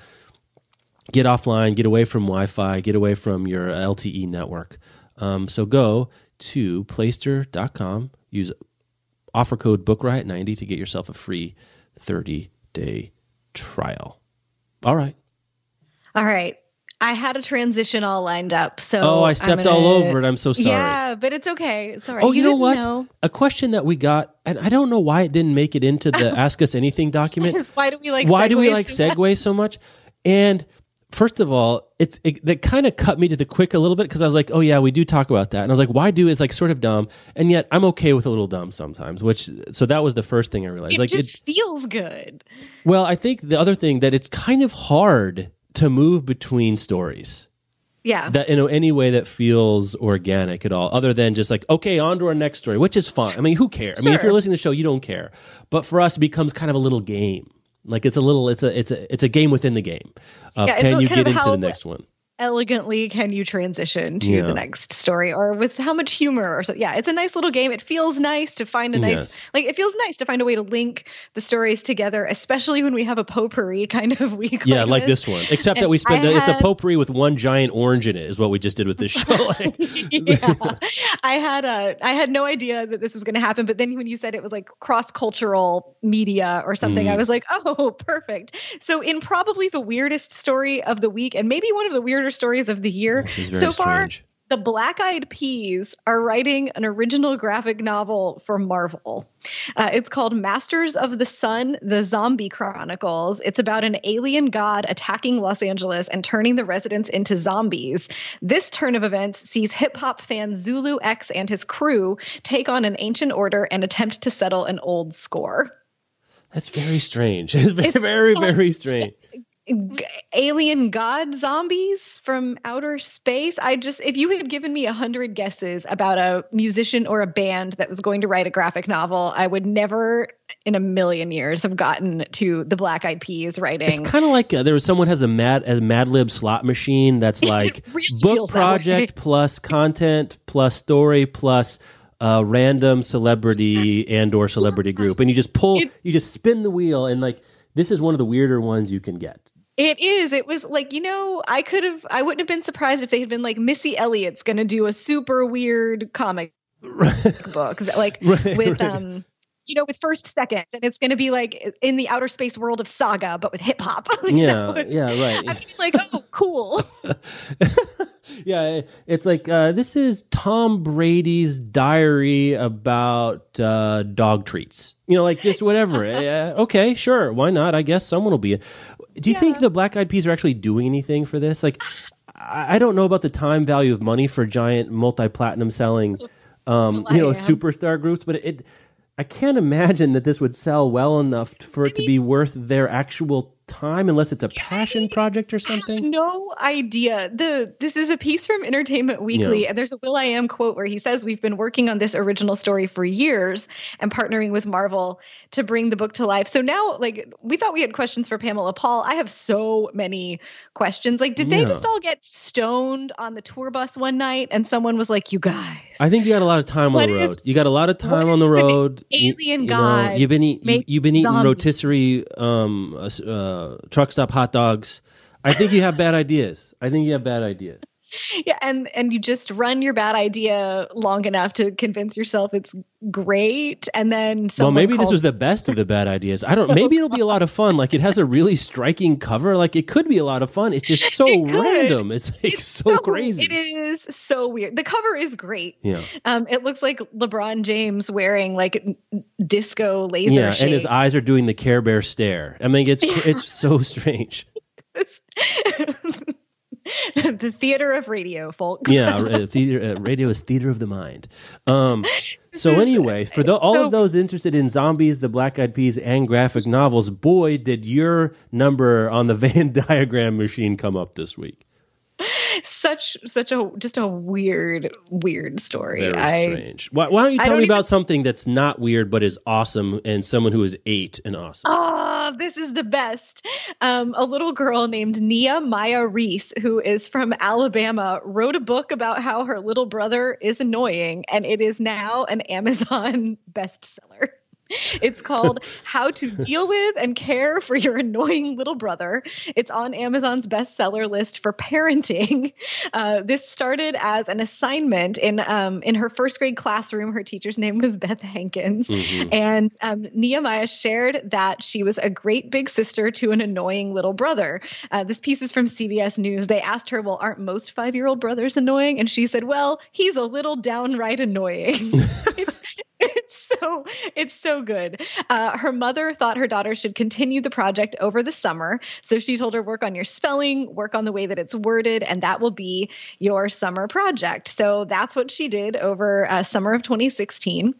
Speaker 1: get offline get away from wi-fi get away from your lte network. Um, so go to playster.com use offer code bookriot90 to get yourself a free 30 day trial. All right.
Speaker 2: All right. I had a transition all lined up. So
Speaker 1: Oh, I stepped
Speaker 2: gonna-
Speaker 1: all over it. I'm so sorry.
Speaker 2: Yeah, but it's okay. It's all right.
Speaker 1: Oh, you, know what?
Speaker 2: know.
Speaker 1: A question that we got, and I don't know why it didn't make it into the Ask Us Anything document.
Speaker 2: Why do we like?
Speaker 1: why do we like
Speaker 2: so much?
Speaker 1: So much? And first of all, it's it, that kind of cut me to the quick a little bit because I was like, oh yeah, we do talk about that, and I was like, why do? is like sort of dumb, and yet I'm okay with a little dumb sometimes. Which so that was the first thing I realized.
Speaker 2: It
Speaker 1: like,
Speaker 2: just feels good.
Speaker 1: well, I think the other thing that it's kind of hard to move between stories
Speaker 2: Yeah.
Speaker 1: that in any way that feels organic at all, other than just like, okay, on to our next story, which is fine. I mean, who cares? I mean, if you're listening to the show, you don't care. But for us, it becomes kind of a little game. Like it's a little, it's a, it's a, it's a game within the game. Of
Speaker 2: Yeah,
Speaker 1: can you get into
Speaker 2: how-
Speaker 1: the next one?
Speaker 2: Elegantly, can you transition to
Speaker 1: Yeah.
Speaker 2: the next story, or with how much humor, or so? Yeah, it's a nice little game. It feels nice to find a nice,
Speaker 1: Yes.
Speaker 2: like it feels nice to find a way to link the stories together, especially when we have a potpourri kind of week.
Speaker 1: Yeah, like this one. Except that we spent
Speaker 2: I
Speaker 1: it's a potpourri with one giant orange in it. Is what we just did with this show. Like,
Speaker 2: yeah. I had a I had no idea that this was going to happen, but then when you said it was like cross cultural media or something,
Speaker 1: Mm.
Speaker 2: I was like, oh, perfect. So in probably the weirdest story of the week, and maybe one of the weirder stories of the year
Speaker 1: This is very
Speaker 2: so far.
Speaker 1: strange.
Speaker 2: The Black Eyed Peas are writing an original graphic novel for Marvel. Uh, it's called Masters of the Sun: The Zombie Chronicles. It's about an alien god attacking Los Angeles and turning the residents into zombies. This turn of events sees hip hop fan Zulu X and his crew take on an ancient order and attempt to settle an old score.
Speaker 1: that's very strange. It's very,
Speaker 2: It's
Speaker 1: very,
Speaker 2: so
Speaker 1: very strange.
Speaker 2: Alien god zombies from outer space. I just, if you had given me a hundred guesses about a musician or a band that was going to write a graphic novel, I would never in a million years have gotten to the Black Eyed Peas writing.
Speaker 1: It's kind of like uh, there was someone has a mad a Mad Lib slot machine that's like
Speaker 2: really
Speaker 1: book
Speaker 2: feels that way.
Speaker 1: project plus content plus story plus uh, random celebrity and or celebrity group, and you just pull,
Speaker 2: It's-
Speaker 1: you just spin the wheel, and like this is one of the weirder ones you can get.
Speaker 2: It is. It was like, you know, I could have, I wouldn't have been surprised if they had been like, Missy Elliott's going to do a super weird comic book, like
Speaker 1: Right,
Speaker 2: with,
Speaker 1: right.
Speaker 2: um, you know, with first second, and it's going to be like in the outer space world of Saga, but with hip hop. Like,
Speaker 1: Yeah,
Speaker 2: would-
Speaker 1: yeah, right.
Speaker 2: I'd be like, oh, cool.
Speaker 1: yeah, it's like uh, this is Tom Brady's diary about uh, dog treats. You know, like this, whatever. uh, okay, sure, why not? I guess someone will be. Do you think the Black Eyed Peas are actually doing anything for this? Like, I I don't know about the time value of money for giant multi-platinum selling, um, you know,
Speaker 2: am.
Speaker 1: superstar groups, but it. I can't imagine that this would sell well enough for it to be worth their actual time, unless it's a passion project or something.
Speaker 2: no idea. The this is a piece from Entertainment Weekly,
Speaker 1: Yeah.
Speaker 2: and there's a will.i.am quote where he says, "We've been working on this original story for years and partnering with Marvel to bring the book to life." So now, like, we thought we had questions for Pamela Paul. I have so many questions. Like, did they just all get stoned on the tour bus one night, and someone was like, "You guys"?
Speaker 1: I think you got a lot of time on the road.
Speaker 2: if-
Speaker 1: you got a lot of time on the road. You-
Speaker 2: alien
Speaker 1: you know,
Speaker 2: god
Speaker 1: you've been eat, you, you've been eating rotisserie um, uh, s- uh, truck stop hot dogs. I think you have bad ideas. I think you have bad ideas.
Speaker 2: yeah and and you just run your bad idea long enough to convince yourself it's great and then
Speaker 1: Well, maybe this
Speaker 2: calls-
Speaker 1: was the best of the bad ideas. I don't. Maybe it'll be a lot of fun. Like it has a really striking cover. Like it could be a lot of fun. It's just so
Speaker 2: It
Speaker 1: random. It's like so, crazy.
Speaker 2: it is so weird the cover is great
Speaker 1: Yeah.
Speaker 2: um it looks like lebron james wearing like disco laser
Speaker 1: Yeah, and his eyes are doing the Care Bear stare. I mean, it's it's so strange.
Speaker 2: the theater of radio folks
Speaker 1: yeah, uh, theater, uh, radio is theater of the mind. Um, so anyway, for the, all
Speaker 2: so-
Speaker 1: of those interested in zombies, the Black Eyed Peas, and graphic novels, boy, did your number on the Venn diagram machine come up this week.
Speaker 2: such such a just a weird weird story
Speaker 1: Very
Speaker 2: i
Speaker 1: strange. Why, why don't you tell
Speaker 2: don't
Speaker 1: me
Speaker 2: even-
Speaker 1: about something that's not weird but is awesome, and someone who is eight and awesome?
Speaker 2: This is the best. Um, a little girl named Nia Maya Reese, who is from Alabama, wrote a book about how her little brother is annoying, and it is now an Amazon bestseller. It's called How to Deal with and Care for Your Annoying Little Brother. It's on Amazon's bestseller list for parenting. Uh, this started as an assignment in um, in her first grade classroom. Her teacher's name was Beth Hankins, and um, Nia Maya shared that she was a great big sister to an annoying little brother. Uh, this piece is from CBS News. They asked her, "Well, aren't most five year old brothers annoying?" And she said, "Well, he's a little downright annoying." it's, so good. Uh, her mother thought her daughter should continue the project over the summer, so she told her work on your spelling, work on the way that it's worded, and that will be your summer project. So that's what she did over uh, summer of 2016.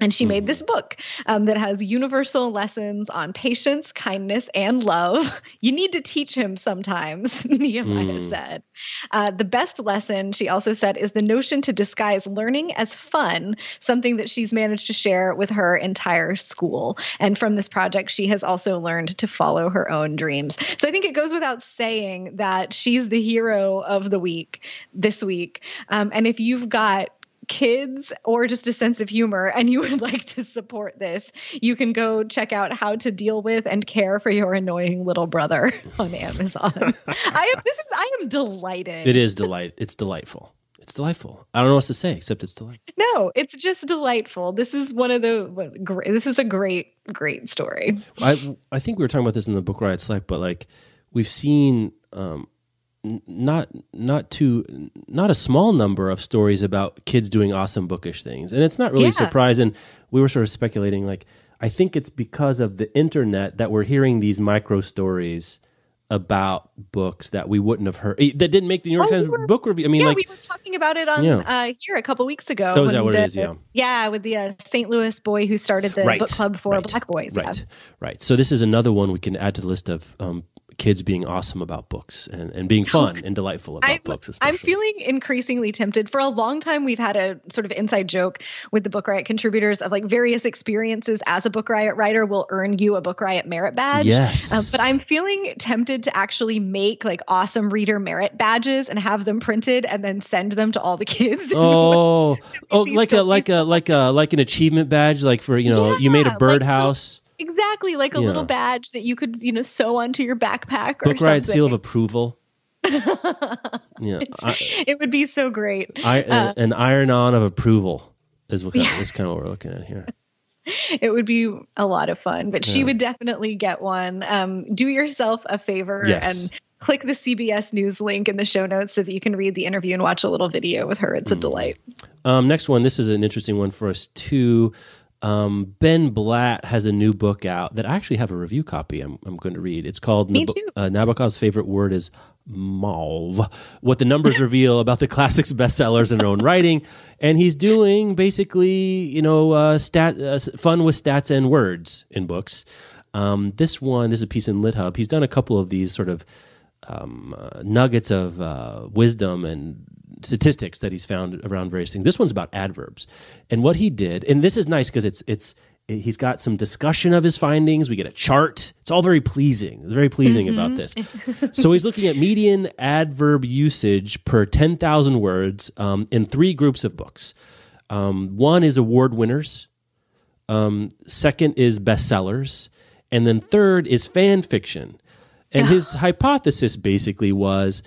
Speaker 2: And she made this book um, that has universal lessons on patience, kindness, and love. You need to teach him sometimes, Nia Maya said. Uh, the best lesson, she also said, is the notion to disguise learning as fun, something that she's managed to share with her entire school. And from this project, she has also learned to follow her own dreams. So I think it goes without saying that she's the hero of the week this week. Um, and if you've got kids or just a sense of humor and you would like to support this, you can go check out how to deal with and care for your annoying little brother on Amazon. I am this is I am delighted.
Speaker 1: It is delight. It's delightful. It's delightful. I don't know what to say except it's delightful.
Speaker 2: No, it's just delightful. This is one of the this is a great great story.
Speaker 1: I I think we were talking about this in the book riot Slack, but like we've seen um, not not too not a small number of stories about kids doing awesome bookish things, and it's not really
Speaker 2: Yeah.
Speaker 1: surprising. We were sort of speculating, like I think it's because of the internet that we're hearing these micro stories about books that we wouldn't have heard eh, that didn't make the New York
Speaker 2: Oh, we
Speaker 1: Times
Speaker 2: were-
Speaker 1: book review. I mean,
Speaker 2: yeah,
Speaker 1: like
Speaker 2: we were talking about it on
Speaker 1: Yeah.
Speaker 2: uh, here a couple weeks ago.
Speaker 1: Oh, is that what
Speaker 2: the-
Speaker 1: is? Yeah.
Speaker 2: yeah, with the uh, St. Louis boy who started the book club for
Speaker 1: right,
Speaker 2: Black boys. yeah.
Speaker 1: Right, right. So this is another one we can add to the list of um, kids being awesome about books and, and being fun and delightful about
Speaker 2: I'm,
Speaker 1: books. Especially.
Speaker 2: I'm feeling increasingly tempted. For a long time, we've had a sort of inside joke with the Book Riot contributors of like various experiences as a Book Riot writer will earn you a Book Riot merit badge.
Speaker 1: Yes.
Speaker 2: Um, but I'm feeling tempted to actually make like awesome reader merit badges and have them printed and then send them to all the kids.
Speaker 1: Oh, oh, like a like a like a like an achievement badge, like for you know you made
Speaker 2: Yeah,
Speaker 1: a
Speaker 2: like
Speaker 1: birdhouse,
Speaker 2: exactly like a
Speaker 1: Yeah.
Speaker 2: little badge that you could, you know, sew onto your backpack or
Speaker 1: book riot
Speaker 2: something.
Speaker 1: seal of approval. yeah, I,
Speaker 2: it would be so great.
Speaker 1: I,
Speaker 2: Uh,
Speaker 1: an iron on of approval is what is kind of what we're looking at here.
Speaker 2: it would be a lot of fun but she would definitely get one um, do yourself a favor
Speaker 1: Yes.
Speaker 2: and click the CBS News link in the show notes so that you can read the interview and watch a little video with her. It's a delight.
Speaker 1: Um, next one. This is an interesting one for us too. Um, ben Blatt has a new book out that I actually have a review copy. I'm, I'm going to read. It's called Nab- Uh, Nabokov's favorite word is mauve. What the numbers reveal about the classics bestsellers in their own writing, and he's doing basically you know uh, stat uh, fun with stats and words in books. Um, this one, this is a piece in LitHub. He's done a couple of these sort of um, uh, nuggets of uh, wisdom and statistics that he's found around various things. This one's about adverbs, and what he did, and this is nice because it's it's he's got some discussion of his findings. We get a chart. It's all very pleasing. Very pleasing about this. so he's looking at median adverb usage per ten thousand words um, in three groups of books. Um, one is award winners. Um, second is bestsellers, and then third is fan fiction. And his hypothesis basically was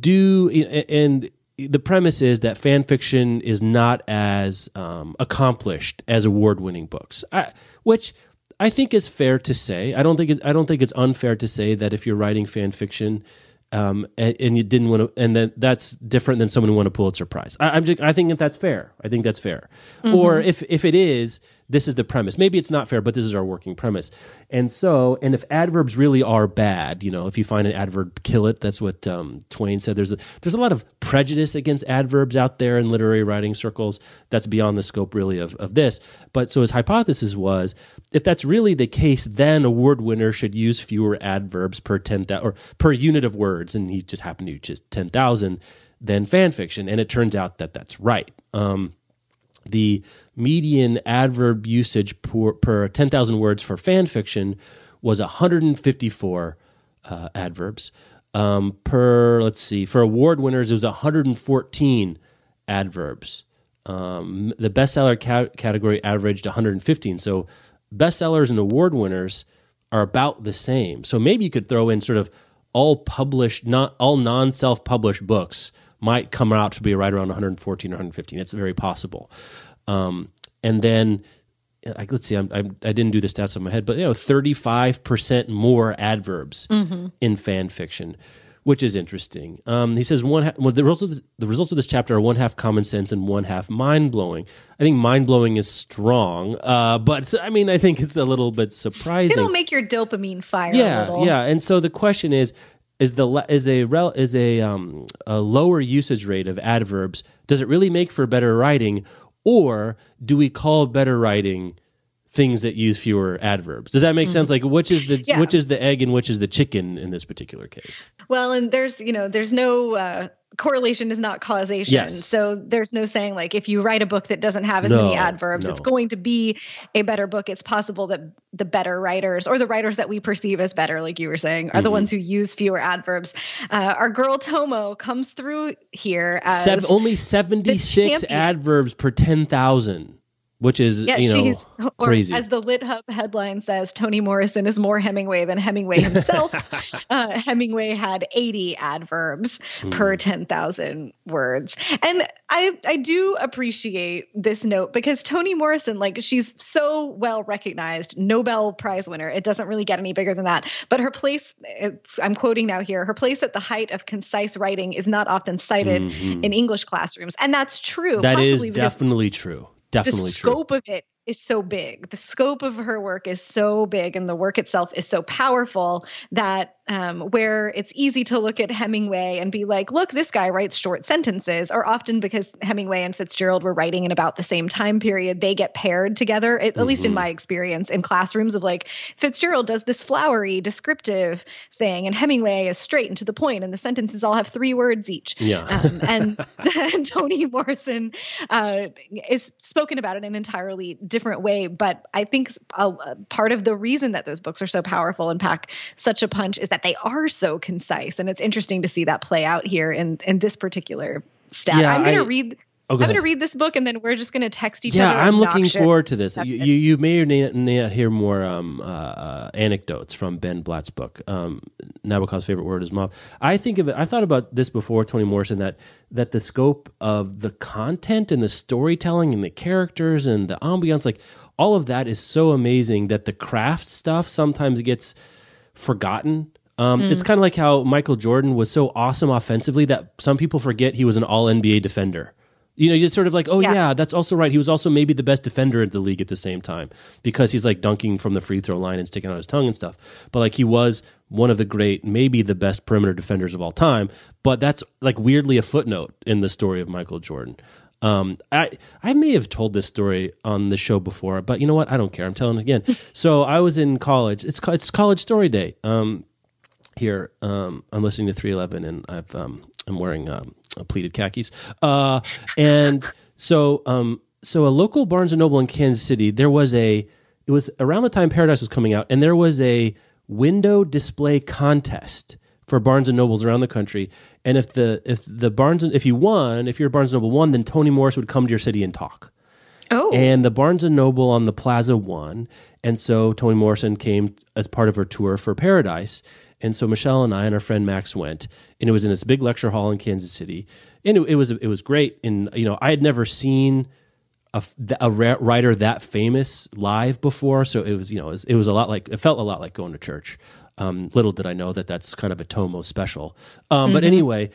Speaker 1: do and the premise is that fan fiction is not as um, accomplished as award-winning books, I, which I think is fair to say. I don't think it's, I don't think it's unfair to say that if you're writing fan fiction um, and, and you didn't want to, and then that's different than someone who won a Pulitzer Prize. I, I'm just, I think that that's fair. I think that's fair. Or if if it is, this is the premise. Maybe it's not fair, but this is our working premise. And so, and if adverbs really are bad, you know, if you find an adverb, kill it. That's what um, Twain said. There's a, there's a lot of prejudice against adverbs out there in literary writing circles. That's beyond the scope really of, of this. But so his hypothesis was, if that's really the case, then a word winner should use fewer adverbs per ten thousand or per unit of words, and he just happened to use ten thousand than fan fiction. And it turns out that that's right. Um, the median adverb usage per, per 10,000 words for fan fiction was 154 uh, adverbs. Um, per, let's see, for award winners, it was 114 adverbs. Um, the bestseller ca- category averaged 115. So bestsellers and award winners are about the same. So maybe you could throw in sort of all published, not all non self published books might come out to be right around 114 or 115. It's very possible. Um, and then, like, let's see, I'm, I'm, I didn't do the stats on my head, but you know, 35% more adverbs in fan fiction, which is interesting. Um, he says one. Ha- well, the results of the results of this chapter are one half common sense and one half mind blowing. I think mind blowing is strong, uh, but I mean, I think it's a little bit surprising.
Speaker 2: It'll make your dopamine fire a
Speaker 1: yeah,
Speaker 2: little.
Speaker 1: yeah. And so the question is: is the is a is a um, a lower usage rate of adverbs? Does it really make for better writing, or do we call better writing? Things that use fewer adverbs does that make sense like which is the
Speaker 2: Mm-hmm. Yeah.
Speaker 1: which is the egg and which is the chicken in this particular case
Speaker 2: Well, and there's, you know, there's no uh, correlation is not causation.
Speaker 1: Yes.
Speaker 2: So there's no saying like if you write a book that doesn't have as
Speaker 1: No,
Speaker 2: many adverbs,
Speaker 1: no.
Speaker 2: it's going to be a better book. It's possible that the better writers or the writers that we perceive as better, like you were saying,
Speaker 1: Mm-hmm.
Speaker 2: are the ones who use fewer adverbs. Uh, our girl Tomo comes through here as
Speaker 1: only 76 adverbs per 10,000 which is
Speaker 2: Yeah,
Speaker 1: you know
Speaker 2: she's
Speaker 1: crazy
Speaker 2: as the Lit Hub headline says, Toni Morrison is more Hemingway than Hemingway himself. uh, Hemingway had 80 adverbs
Speaker 1: Hmm.
Speaker 2: per 10,000 words, and I I do appreciate this note because Toni Morrison, like she's so well recognized, Nobel Prize winner. It doesn't really get any bigger than that. But her place, it's, I'm quoting now here, her place at the height of concise writing is not often cited in English classrooms, and that's true.
Speaker 1: Mm-hmm. That is
Speaker 2: possibly because
Speaker 1: definitely
Speaker 2: the
Speaker 1: definitely true.
Speaker 2: scope of it is so big. The scope of her work is so big, and the work itself is so powerful that um, where it's easy to look at Hemingway and be like, look, this guy writes short sentences, or often because Hemingway and Fitzgerald were writing in about the same time period, they get paired together, at, at least
Speaker 1: Mm-hmm.
Speaker 2: in my experience in classrooms of like Fitzgerald does this flowery, descriptive thing, and Hemingway is straight and to the point, and the sentences all have three words each.
Speaker 1: Yeah.
Speaker 2: Um, and, and Toni Morrison uh, is spoken about in an entirely different way. But I think a, a part of the reason that those books are so powerful and pack such a punch is that they are so concise. And it's interesting to see that play out here in, in this particular stat.
Speaker 1: Yeah,
Speaker 2: I'm going to read.
Speaker 1: Oh,
Speaker 2: I'm going to read this book and then we're just going to text each
Speaker 1: yeah,
Speaker 2: other.
Speaker 1: I'm looking forward to this. You, you, you may or may not hear more um, uh, uh, anecdotes from Ben Blatt's book. Um, Nabokov's favorite word is mauve. I think of it. I thought about this before Toni Morrison that that the scope of the content and the storytelling and the characters and the ambiance, like all of that, is so amazing that the craft stuff sometimes gets forgotten. Um, It's kind of like how Michael Jordan was so awesome offensively that some people forget he was an All NBA defender. You know, just sort of like, oh yeah.
Speaker 2: Yeah.
Speaker 1: that's also right. He was also maybe the best defender in the league at the same time because he's like dunking from the free throw line and sticking out his tongue and stuff. But like he was one of the great, maybe the best perimeter defenders of all time. But that's like weirdly a footnote in the story of Michael Jordan. Um, I I may have told this story on the show before, but you know what? I don't care. I'm telling it again. so I was in college. It's it's college story day. Um, here. Um, I'm listening to 311, and I've um, I'm wearing um, pleated khakis. Uh, and so um, so a local Barnes and Noble in Kansas City, there was a. It was around the time Paradise was coming out, and there was a window display contest for Barnes and Nobles around the country. And if the if the Barnes and if you won, if your Barnes and Noble won, then Toni Morris would come to your city and talk
Speaker 2: Oh,
Speaker 1: and the Barnes and Noble on the Plaza won, and so Toni Morrison came as part of her tour for Paradise, and so Michelle and I and our friend Max went, and it was in this big lecture hall in Kansas City, and it, it was it was great, and you know I had never seen a, a writer that famous live before, so it was you know it was, it was a lot like it felt a lot like going to church. Um, little did I know that that's kind of a Tomo special, um, but anyway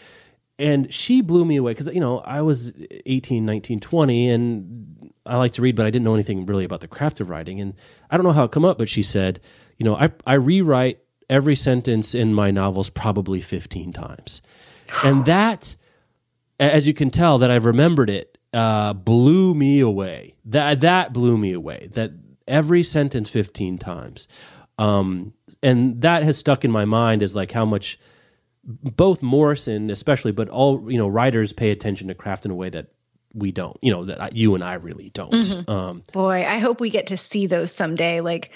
Speaker 1: and she blew me away because you know i was 18 19 20 and i like to read but i didn't know anything really about the craft of writing. And i don't know how it come up but she said you know i, I rewrite every sentence in my novels probably 15 times and that as you can tell that i've remembered it uh, blew me away that that blew me away that every sentence 15 times um, and that has stuck in my mind as like how much both Morrison, especially, but all you know, writers pay attention to craft in a way that we don't. You know, that I, you and I really don't. Um,
Speaker 2: boy, I hope we get to see those someday. Like,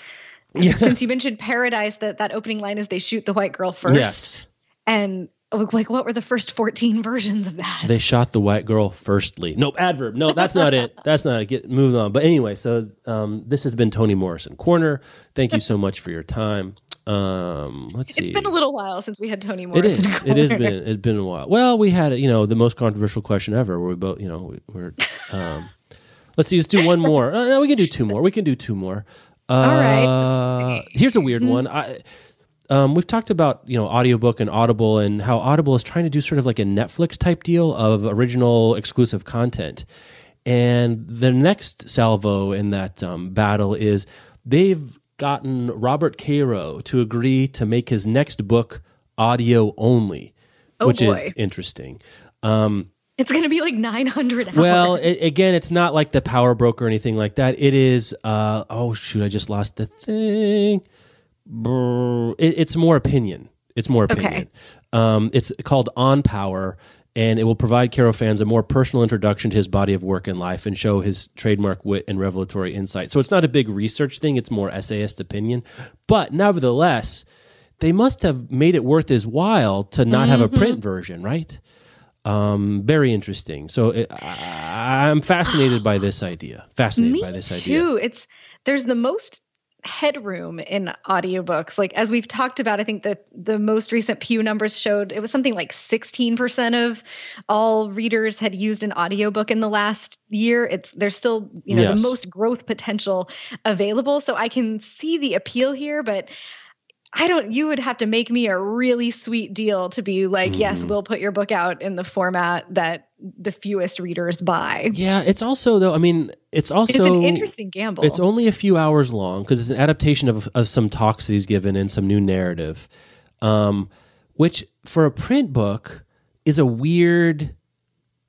Speaker 2: since you mentioned Paradise, that that opening line is they shoot the white girl first,
Speaker 1: yes,
Speaker 2: and oh, like what were the first fourteen versions of that?
Speaker 1: they shot the white girl firstly. No adverb. No, that's not it. That's not it. Get moving on. But anyway, so um, this has been Toni Morrison Corner. Thank you so much for your time. Um, let's see.
Speaker 2: it's been a little while since we had Toni
Speaker 1: It
Speaker 2: Morrison.
Speaker 1: is. It has been. It's been a while. Well, we had you know the most controversial question ever. Where we both you know we, we're. Um, let's see. Let's do one more. Uh, no, we can do two more. We can do two more. Uh,
Speaker 2: All right.
Speaker 1: Here's a weird one. I. Um, we've talked about you know audiobook and audible and how audible is trying to do sort of like a netflix type deal of original exclusive content and the next salvo in that um, battle is they've gotten robert caro to agree to make his next book audio only
Speaker 2: Oh,
Speaker 1: which is
Speaker 2: boy.
Speaker 1: interesting
Speaker 2: It's going to be like nine hundred hours.
Speaker 1: well, a- again, it's not like the power broker or anything like that. It is. Uh, oh shoot, I just lost the thing. It, it's more opinion. It's more opinion. Um, it's called On Power, and it will provide Caro fans a more personal introduction to his body of work and life, and show his trademark wit and revelatory insight. So it's not a big research thing; it's more essayist opinion. But nevertheless, they must have made it worth his while to not have a print version, right? Um, very interesting. So it, I, I'm fascinated by this idea. Fascinated
Speaker 2: Me
Speaker 1: by this idea.
Speaker 2: too. It's there's the most headroom in audiobooks. Like as we've talked about, I think the the most recent Pew numbers showed it was something like 16% of all readers had used an audiobook in the last year. It's there's still, you know,
Speaker 1: Yes.
Speaker 2: the most growth potential available. So I can see the appeal here, but I don't you would have to make me a really sweet deal to be like, yes,
Speaker 1: Mm-hmm.
Speaker 2: we'll put your book out in the format that the fewest readers buy.
Speaker 1: Yeah, it's also though. I mean, it's also
Speaker 2: It's an interesting gamble.
Speaker 1: It's only a few hours long because it's an adaptation of, of some talks that he's given and some new narrative, um, which for a print book is a weird.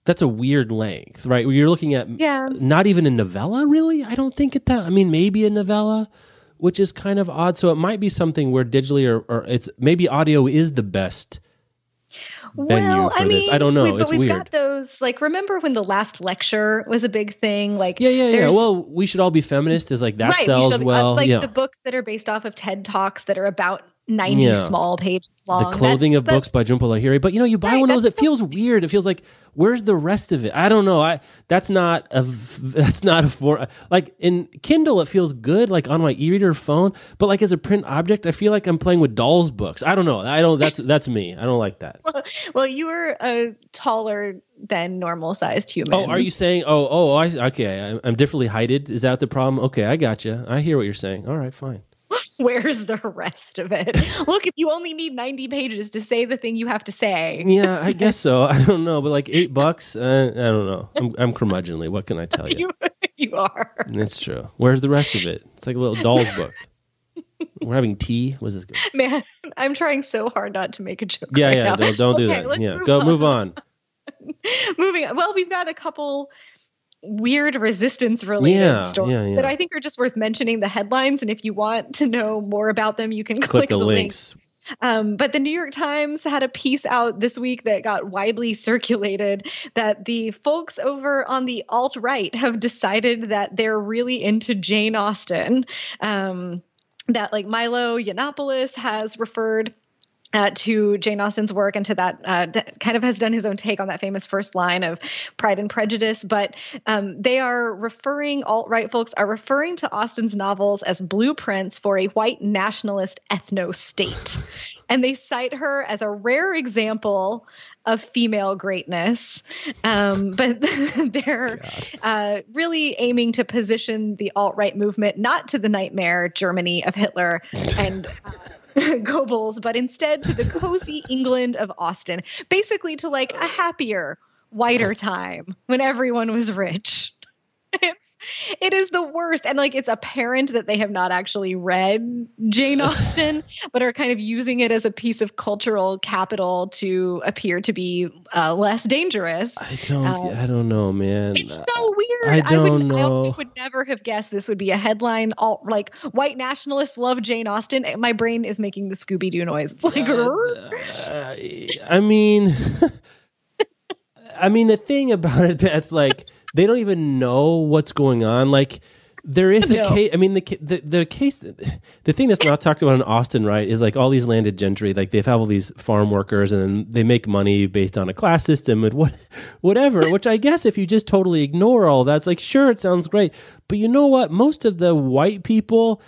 Speaker 1: That's a weird length, right? You're looking at
Speaker 2: Yeah.
Speaker 1: not even a novella, really. I don't think it that. I mean, maybe a novella, which is kind of odd. So it might be something where digitally or, or it's maybe audio is the best venue for this. I don't know.
Speaker 2: we- but
Speaker 1: it's
Speaker 2: we've
Speaker 1: weird.
Speaker 2: got those. Like, remember when the last lecture was a big thing? Like,
Speaker 1: Yeah, yeah, yeah. Well, we should all be feminist. Is like that
Speaker 2: right, we
Speaker 1: sells
Speaker 2: should- uh,
Speaker 1: well.
Speaker 2: like
Speaker 1: yeah.
Speaker 2: the books that are based off of TED talks that are about ninety
Speaker 1: Yeah.
Speaker 2: small pages long.
Speaker 1: the clothing
Speaker 2: That-
Speaker 1: of books by Jhumpa Lahiri. But you know, you buy
Speaker 2: Right,
Speaker 1: one of those, it
Speaker 2: that's
Speaker 1: feels weird. It feels like where's the rest of it? I don't know. I that's not a that's not a for like in Kindle. It feels good, like on my e-reader phone. But like as a print object, I feel like I'm playing with dolls' books. I don't know. I don't. That's that's me. I don't like that.
Speaker 2: Well, you were a taller than normal sized human.
Speaker 1: Oh, are you saying? Oh, oh, I, okay. I'm, I'm differently heighted. Is that the problem? Okay, I got you. I hear what you're saying. All right, fine.
Speaker 2: Where's the rest of it? Look, if you only need 90 pages to say the thing you have to say.
Speaker 1: Yeah, I guess so. I don't know, but like eight bucks, uh, I don't know. I'm, I'm curmudgeonly. What can I tell you?
Speaker 2: You, you are.
Speaker 1: It's true. Where's the rest of it? It's like a little doll's book. We're having tea. Was this good?
Speaker 2: Man, I'm trying so hard not to make a joke.
Speaker 1: Yeah,
Speaker 2: right
Speaker 1: yeah. Don't, don't do
Speaker 2: Okay,
Speaker 1: that.
Speaker 2: let's
Speaker 1: Yeah,
Speaker 2: move
Speaker 1: go
Speaker 2: on.
Speaker 1: move on.
Speaker 2: Moving on. Well, we've got a couple weird resistance related
Speaker 1: Yeah,
Speaker 2: stories
Speaker 1: yeah, yeah.
Speaker 2: that I think are just worth mentioning the headlines. And if you want to know more about them, you can click,
Speaker 1: Click the
Speaker 2: links.
Speaker 1: links.
Speaker 2: Um, but the New York Times had a piece out this week that got widely circulated that the folks over on the alt right have decided that they're really into Jane Austen. Um, that like Milo Yiannopoulos has referred uh, to Jane Austen's work and to that uh, d- kind of has done his own take on that famous first line of Pride and Prejudice. But um, they are referring, alt right folks are referring to Austen's novels as blueprints for a white nationalist ethno state. And they cite her as a rare example of female greatness. Um, but they're uh, really aiming to position the alt right movement not to the nightmare Germany of Hitler and. Goebbels, but instead to the cozy England of Austen, basically to like a happier, whiter time when everyone was rich. It's it is the worst, and like it's apparent that they have not actually read Jane Austen, but are kind of using it as a piece of cultural capital to appear to be uh, less dangerous.
Speaker 1: I don't.
Speaker 2: Uh,
Speaker 1: I don't know, man.
Speaker 2: It's so weird.
Speaker 1: I don't
Speaker 2: would, I also would never have guessed this would be a headline. All like white nationalists love Jane Austen. My brain is making the Scooby Doo noise. It's like, "Rrr."
Speaker 1: Uh, I mean, I mean, the thing about it that's like they don't even know what's going on. Like there is a
Speaker 2: No.
Speaker 1: case. I mean, the, the the case, the thing that's not talked about in Austen, right, is like all these landed gentry. Like they have all these farm workers, and they make money based on a class system and what, whatever. Which I guess if you just totally ignore all that, it's like sure, it sounds great, but you know what? Most of the white people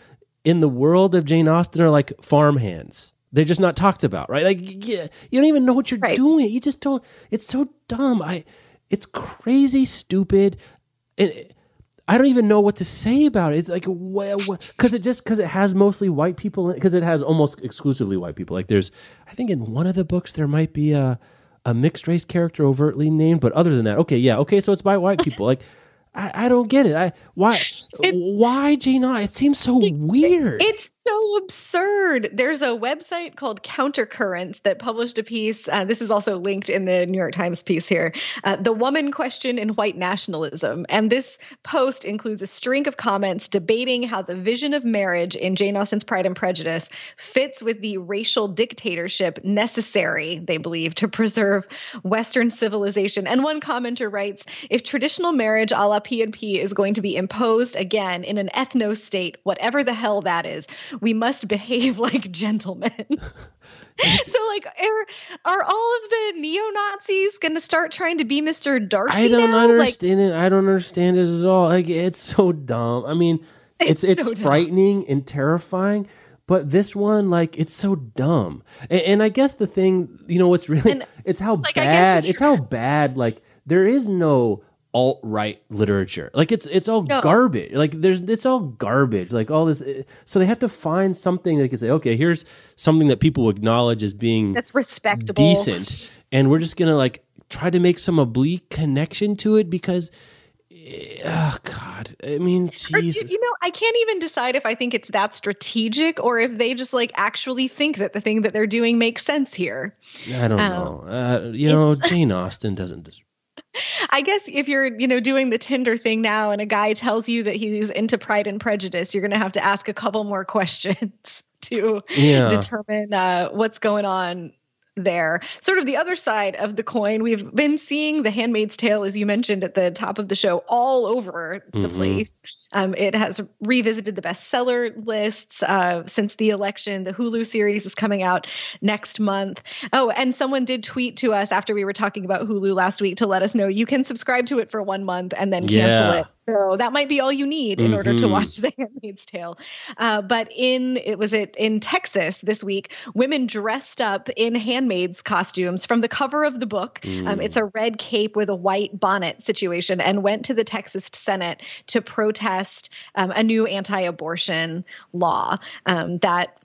Speaker 1: in the world of Jane Austen are like farmhands. They're just not talked about, right? Like yeah, you don't even know what you're
Speaker 2: Right.
Speaker 1: doing. You just don't. It's so dumb. I. It's crazy, stupid, I don't even know what to say about it. It's like well, because it just because it has mostly white people because it has almost exclusively white people. Like there's, I think in one of the books there might be a a mixed race character overtly named, but other than that, okay, yeah, okay, so it's by white people. Like I, I don't get it. I why why Jane Austen? It seems so weird.
Speaker 2: It's so absurd. There's a website called Countercurrents that published a piece. Uh, this is also linked in the New York Times piece here. Uh, the woman question in white nationalism. And this post includes a string of comments debating how the vision of marriage in Jane Austen's Pride and Prejudice fits with the racial dictatorship necessary, they believe, to preserve Western civilization. And one commenter writes If traditional marriage a la P&P is going to be imposed again in an ethno state, whatever the hell that is, we must behave like gentlemen. so, like, are, are all of the neo Nazis going to start trying to be Mr. Darcy?
Speaker 1: I don't
Speaker 2: now? Like,
Speaker 1: understand it. I don't understand it at all. Like it's so dumb. I mean, it's
Speaker 2: It's so
Speaker 1: frightening and terrifying. But this one, like, it's so dumb. And, and I guess the thing, you know, what's really,
Speaker 2: And,
Speaker 1: it's how
Speaker 2: like,
Speaker 1: bad. It's how bad. Like, there is no alt right literature. Like, it's it's all
Speaker 2: No.
Speaker 1: garbage. Like, there's it's all garbage. Like all this. So they have to find something they can say. Okay, here's something that people acknowledge as being
Speaker 2: that's respectable.
Speaker 1: decent and we're just gonna like try to make some oblique connection to it because eh, oh god i mean
Speaker 2: Or you, know, I can't even decide if I think it's that strategic or if they just like actually think that the thing that they're doing makes sense here.
Speaker 1: i don't
Speaker 2: um,
Speaker 1: know uh, you know jane austen doesn't
Speaker 2: I guess if you're, you know, doing the Tinder thing now and a guy tells you that he's into Pride and Prejudice, you're going to have to ask a couple more questions to
Speaker 1: Yeah.
Speaker 2: determine uh, what's going on there. Sort of the other side of the coin, we've been seeing The Handmaid's Tale, as you mentioned at the top of the show, all over the
Speaker 1: Mhm.
Speaker 2: place. Um, it has revisited the bestseller lists uh, since the election. The Hulu series is coming out next month. Oh, and someone did tweet to us after we were talking about Hulu last week to let us know you can subscribe to it for one month and then cancel
Speaker 1: Yeah.
Speaker 2: it. So that might be all you need in order to watch The Handmaid's Tale. Uh, but in it was it in Texas this week, women dressed up in handmaids costumes from the cover of the book. Um, it's a red cape with a white bonnet situation, and went to the Texas Senate to protest um, a new anti-abortion law um, that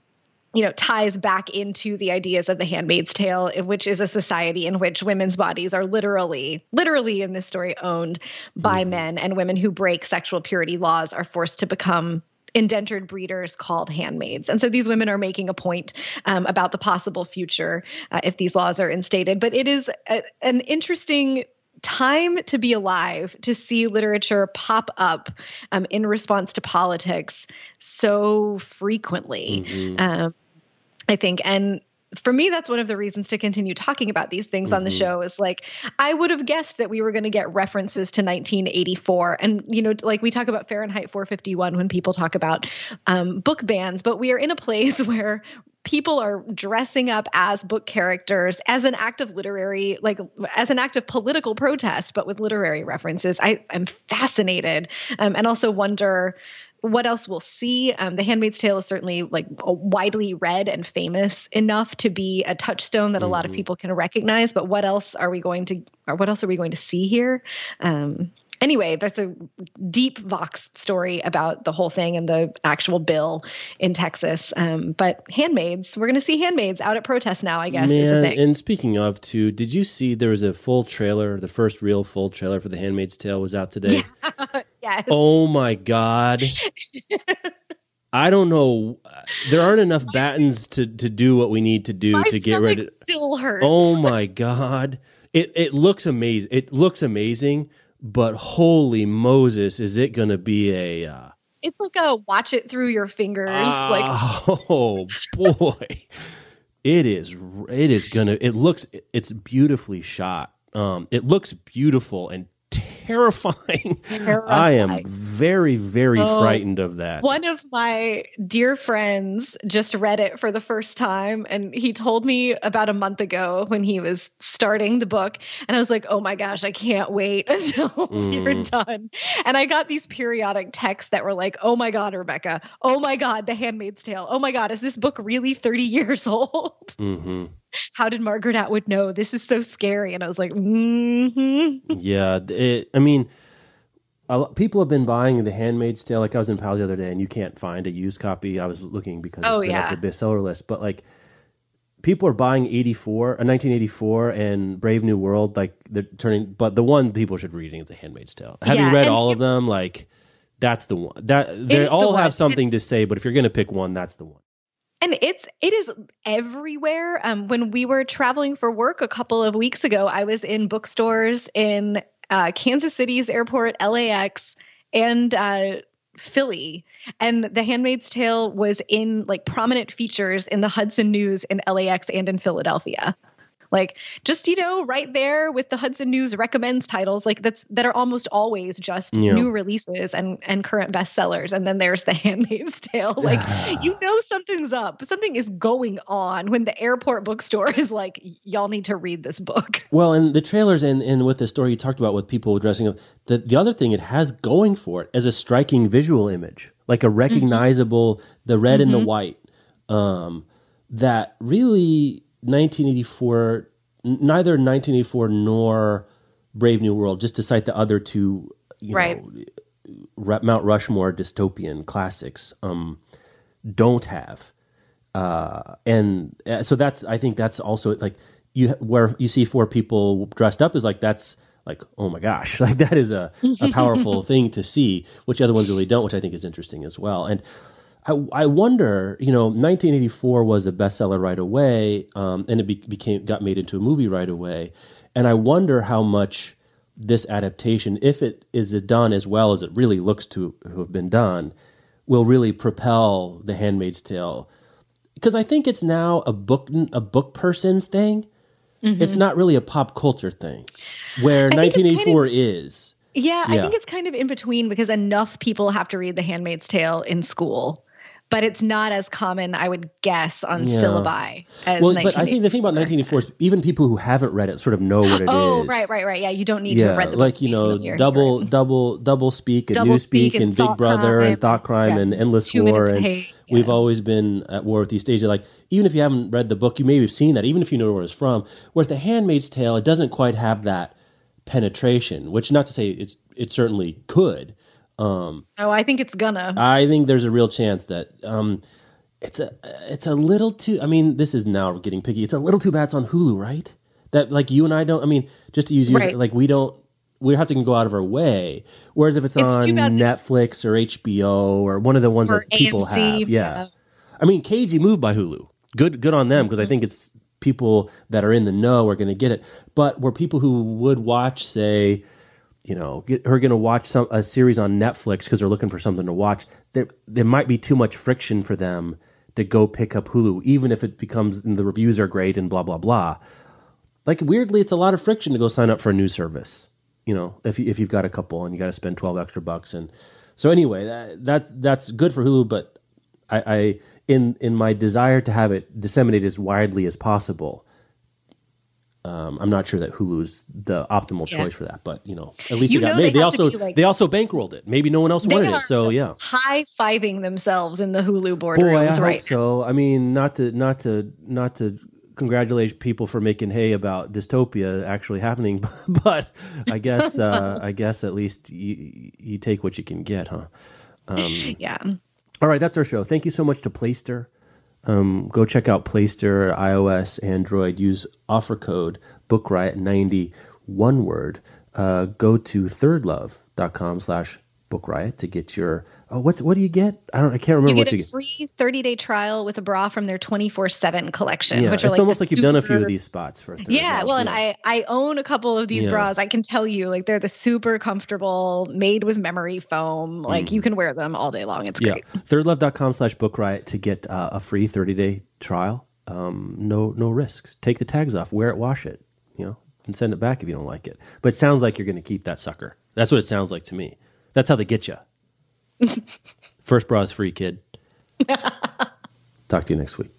Speaker 2: you know ties back into the ideas of the handmaid's tale which is a society in which women's bodies are literally literally in this story owned by men and women who break sexual purity laws are forced to become indentured breeders called handmaids. And so these women are making a point um, about the possible future uh, if these laws are instated. But it is a, an interesting time to be alive to see literature pop up um, in response to politics so frequently. Um, I think. And for me, that's one of the reasons to continue talking about these things on the show is like, I would have guessed that we were going to get references to 1984. And, you know, like we talk about Fahrenheit 451 when people talk about um, book bans, but we are in a place where people are dressing up as book characters as an act of literary like as an act of political protest but with literary references i am fascinated um, and also wonder what else we'll see. Um, the Handmaid's Tale is certainly like widely read and famous enough to be a touchstone that a lot of people can recognize. But what else are we going to, or what else are we going to see here? Um, anyway, there's a deep Vox story about the whole thing and the actual bill in Texas. Um, but handmaids, we're going to see handmaids out at protests now. I guess is a
Speaker 1: Man,
Speaker 2: thing.
Speaker 1: and speaking of, too, did you see there was a full trailer? The first real full trailer for The Handmaid's Tale was out today.
Speaker 2: yes.
Speaker 1: Oh my god! I don't know. There aren't enough battens to to do what we need to do
Speaker 2: My
Speaker 1: to get
Speaker 2: rid
Speaker 1: ready.
Speaker 2: still hurts.
Speaker 1: Oh my god! It it looks amazing. It looks amazing, but holy Moses, is it going to be a? Uh,
Speaker 2: It's like a watch it through your fingers. like
Speaker 1: oh boy, it is. It is gonna. It looks. It's beautifully shot. Um, it looks beautiful and terrifying. terrifying. I am very, very
Speaker 2: Oh.
Speaker 1: frightened of that.
Speaker 2: One of my dear friends just read it for the first time, and he told me about a month ago when he was starting the book. And I was like, oh my gosh, I can't wait until you're done. And I got these periodic texts that were like, oh my God, Rebecca, oh my God, The Handmaid's Tale. Oh my God, is this book really 30 years old?
Speaker 1: hmm
Speaker 2: How did Margaret Atwood know? This is so scary. And I was like, mm-hmm.
Speaker 1: Yeah, it, I mean, a lo- people have been buying The Handmaid's Tale. Like I was in Powell's the other day, and you can't find a used copy. I was looking because it's
Speaker 2: Oh,
Speaker 1: been
Speaker 2: yeah.
Speaker 1: up the bestseller list, but like. People are buying 84, uh, 1984 and Brave New World, like they're turning, but the one people should be reading is The Handmaid's Tale. Having
Speaker 2: Yeah,
Speaker 1: read all of them, like that's the one. That they
Speaker 2: the
Speaker 1: all
Speaker 2: one.
Speaker 1: have something to say, but if you're going to pick one, that's the one.
Speaker 2: And it's it is everywhere. Um, when we were traveling for work a couple of weeks ago i was in bookstores in uh, kansas city's airport lax and uh, philly. And the handmaid's tale was in like prominent features in the hudson news in lax and in philadelphia like just you know right there with the hudson news recommends titles like that's that are almost always just
Speaker 1: Yeah.
Speaker 2: new releases and and current bestsellers and then there's the handmaid's tale. Like you know something's up. Something is going on when the airport bookstore is like y'all need to read this book.
Speaker 1: Well, and the trailers and, and with the story you talked about with people dressing up, the, the other thing it has going for it is a striking visual image, like a recognizable, the red and the white, um, that really 1984, neither 1984 nor Brave New World, just to cite the other two, you
Speaker 2: Right.
Speaker 1: know, Mount Rushmore dystopian classics, um, don't have uh, and uh, so that's I think that's also like you where you see four people dressed up is like that's like oh my gosh like that is a, a powerful thing to see which other ones really don't which I think is interesting as well and I, I wonder you know 1984 was a bestseller right away um, and it be, became got made into a movie right away and I wonder how much this adaptation if it is done as well as it really looks to have been done will really propel the handmaid's tale because I think it's now a book a book person's thing. It's not really a pop culture thing, where
Speaker 2: Mm-hmm. I think it's kind
Speaker 1: 1984 is.
Speaker 2: yeah, i think it's kind of in between because enough people have to read the handmaid's tale in school but it's not as common, I would guess, on
Speaker 1: Yeah.
Speaker 2: syllabi as
Speaker 1: well, but I think the thing about
Speaker 2: 1984.
Speaker 1: 1984 is even people who haven't read it sort of know what it oh, is.
Speaker 2: Oh, right, right, right. Yeah, you don't need to have read the book
Speaker 1: like you know, double, double, double speak and
Speaker 2: Double
Speaker 1: Newspeak
Speaker 2: Speak
Speaker 1: and,
Speaker 2: and
Speaker 1: Big Brother and Thought Crime
Speaker 2: Yeah.
Speaker 1: and Endless
Speaker 2: Two
Speaker 1: War and
Speaker 2: Hate.
Speaker 1: we've
Speaker 2: Yeah.
Speaker 1: always been at war with East Asia. Like even if you haven't read the book, you maybe have seen that. Even if you know where it's from. Where The Handmaid's Tale, it doesn't quite have that penetration. Which not to say it's it certainly could.
Speaker 2: Oh, I think it's gonna.
Speaker 1: I think there's a real chance that um, it's a it's a little too. I mean, this is now getting picky. It's a little too bad. It's on Hulu, right? That like you and I don't. I mean, just to use
Speaker 2: Right.
Speaker 1: like we don't. We have to go out of our way. Whereas if it's,
Speaker 2: It's
Speaker 1: on Netflix or HBO or one of the ones that people
Speaker 2: AMC,
Speaker 1: have, yeah.
Speaker 2: yeah.
Speaker 1: I mean, Cagey moved by Hulu. Good, good on them because I think it's people that are in the know are going to get it. But were people who would watch, say, you know, get, are going to watch some a series on Netflix because they're looking for something to watch. There, there might be too much friction for them to go pick up Hulu, even if it becomes the reviews are great and blah blah blah. Like weirdly, it's a lot of friction to go sign up for a new service. You know, if you, if you've got a couple and you got to spend twelve extra bucks, and so anyway, that, that that's good for Hulu, but I, I in in my desire to have it disseminated as widely as possible. Um, I'm not sure that Hulu's the optimal
Speaker 2: Yeah.
Speaker 1: choice for that, but you know, at least
Speaker 2: You
Speaker 1: it got made.
Speaker 2: they
Speaker 1: They also
Speaker 2: like-
Speaker 1: they also bankrolled it. Maybe no one else wanted it, so yeah.
Speaker 2: high fiving themselves in the Hulu boardrooms right
Speaker 1: so. I mean, not to not to not to congratulate people for making hay about dystopia actually happening, but I guess uh, I guess at least you, you take what you can get, huh?
Speaker 2: Yeah.
Speaker 1: All right, that's our show. Thank you so much to Playster. Um, go check out Playster, iOS, Android. Use offer code BookRiot90, one word. Uh, go to thirdlove.com slash BookRiot to get your. Oh, what's what do you get? I don't. I can't remember
Speaker 2: You
Speaker 1: what
Speaker 2: get
Speaker 1: you
Speaker 2: a
Speaker 1: get.
Speaker 2: free 30 day trial with a bra from their 24 7 collection.
Speaker 1: Yeah,
Speaker 2: which
Speaker 1: it's
Speaker 2: are like
Speaker 1: almost like you've done a few of these spots for.
Speaker 2: Yeah, well, and I I own a couple of these
Speaker 1: Yeah.
Speaker 2: bras. I can tell you, like they're the super comfortable, made with memory foam. Like you can wear them all day long. It's
Speaker 1: Mm. Yeah,
Speaker 2: great.
Speaker 1: thirdlove.com slash book riot to get uh, a free 30 day trial. Um, no, no risks. Take the tags off, wear it, wash it, you know, and send it back if you don't like it. But it sounds like you're going to keep that sucker. That's what it sounds like to me. That's how they get you. First bra is free, kid. Talk to you next week.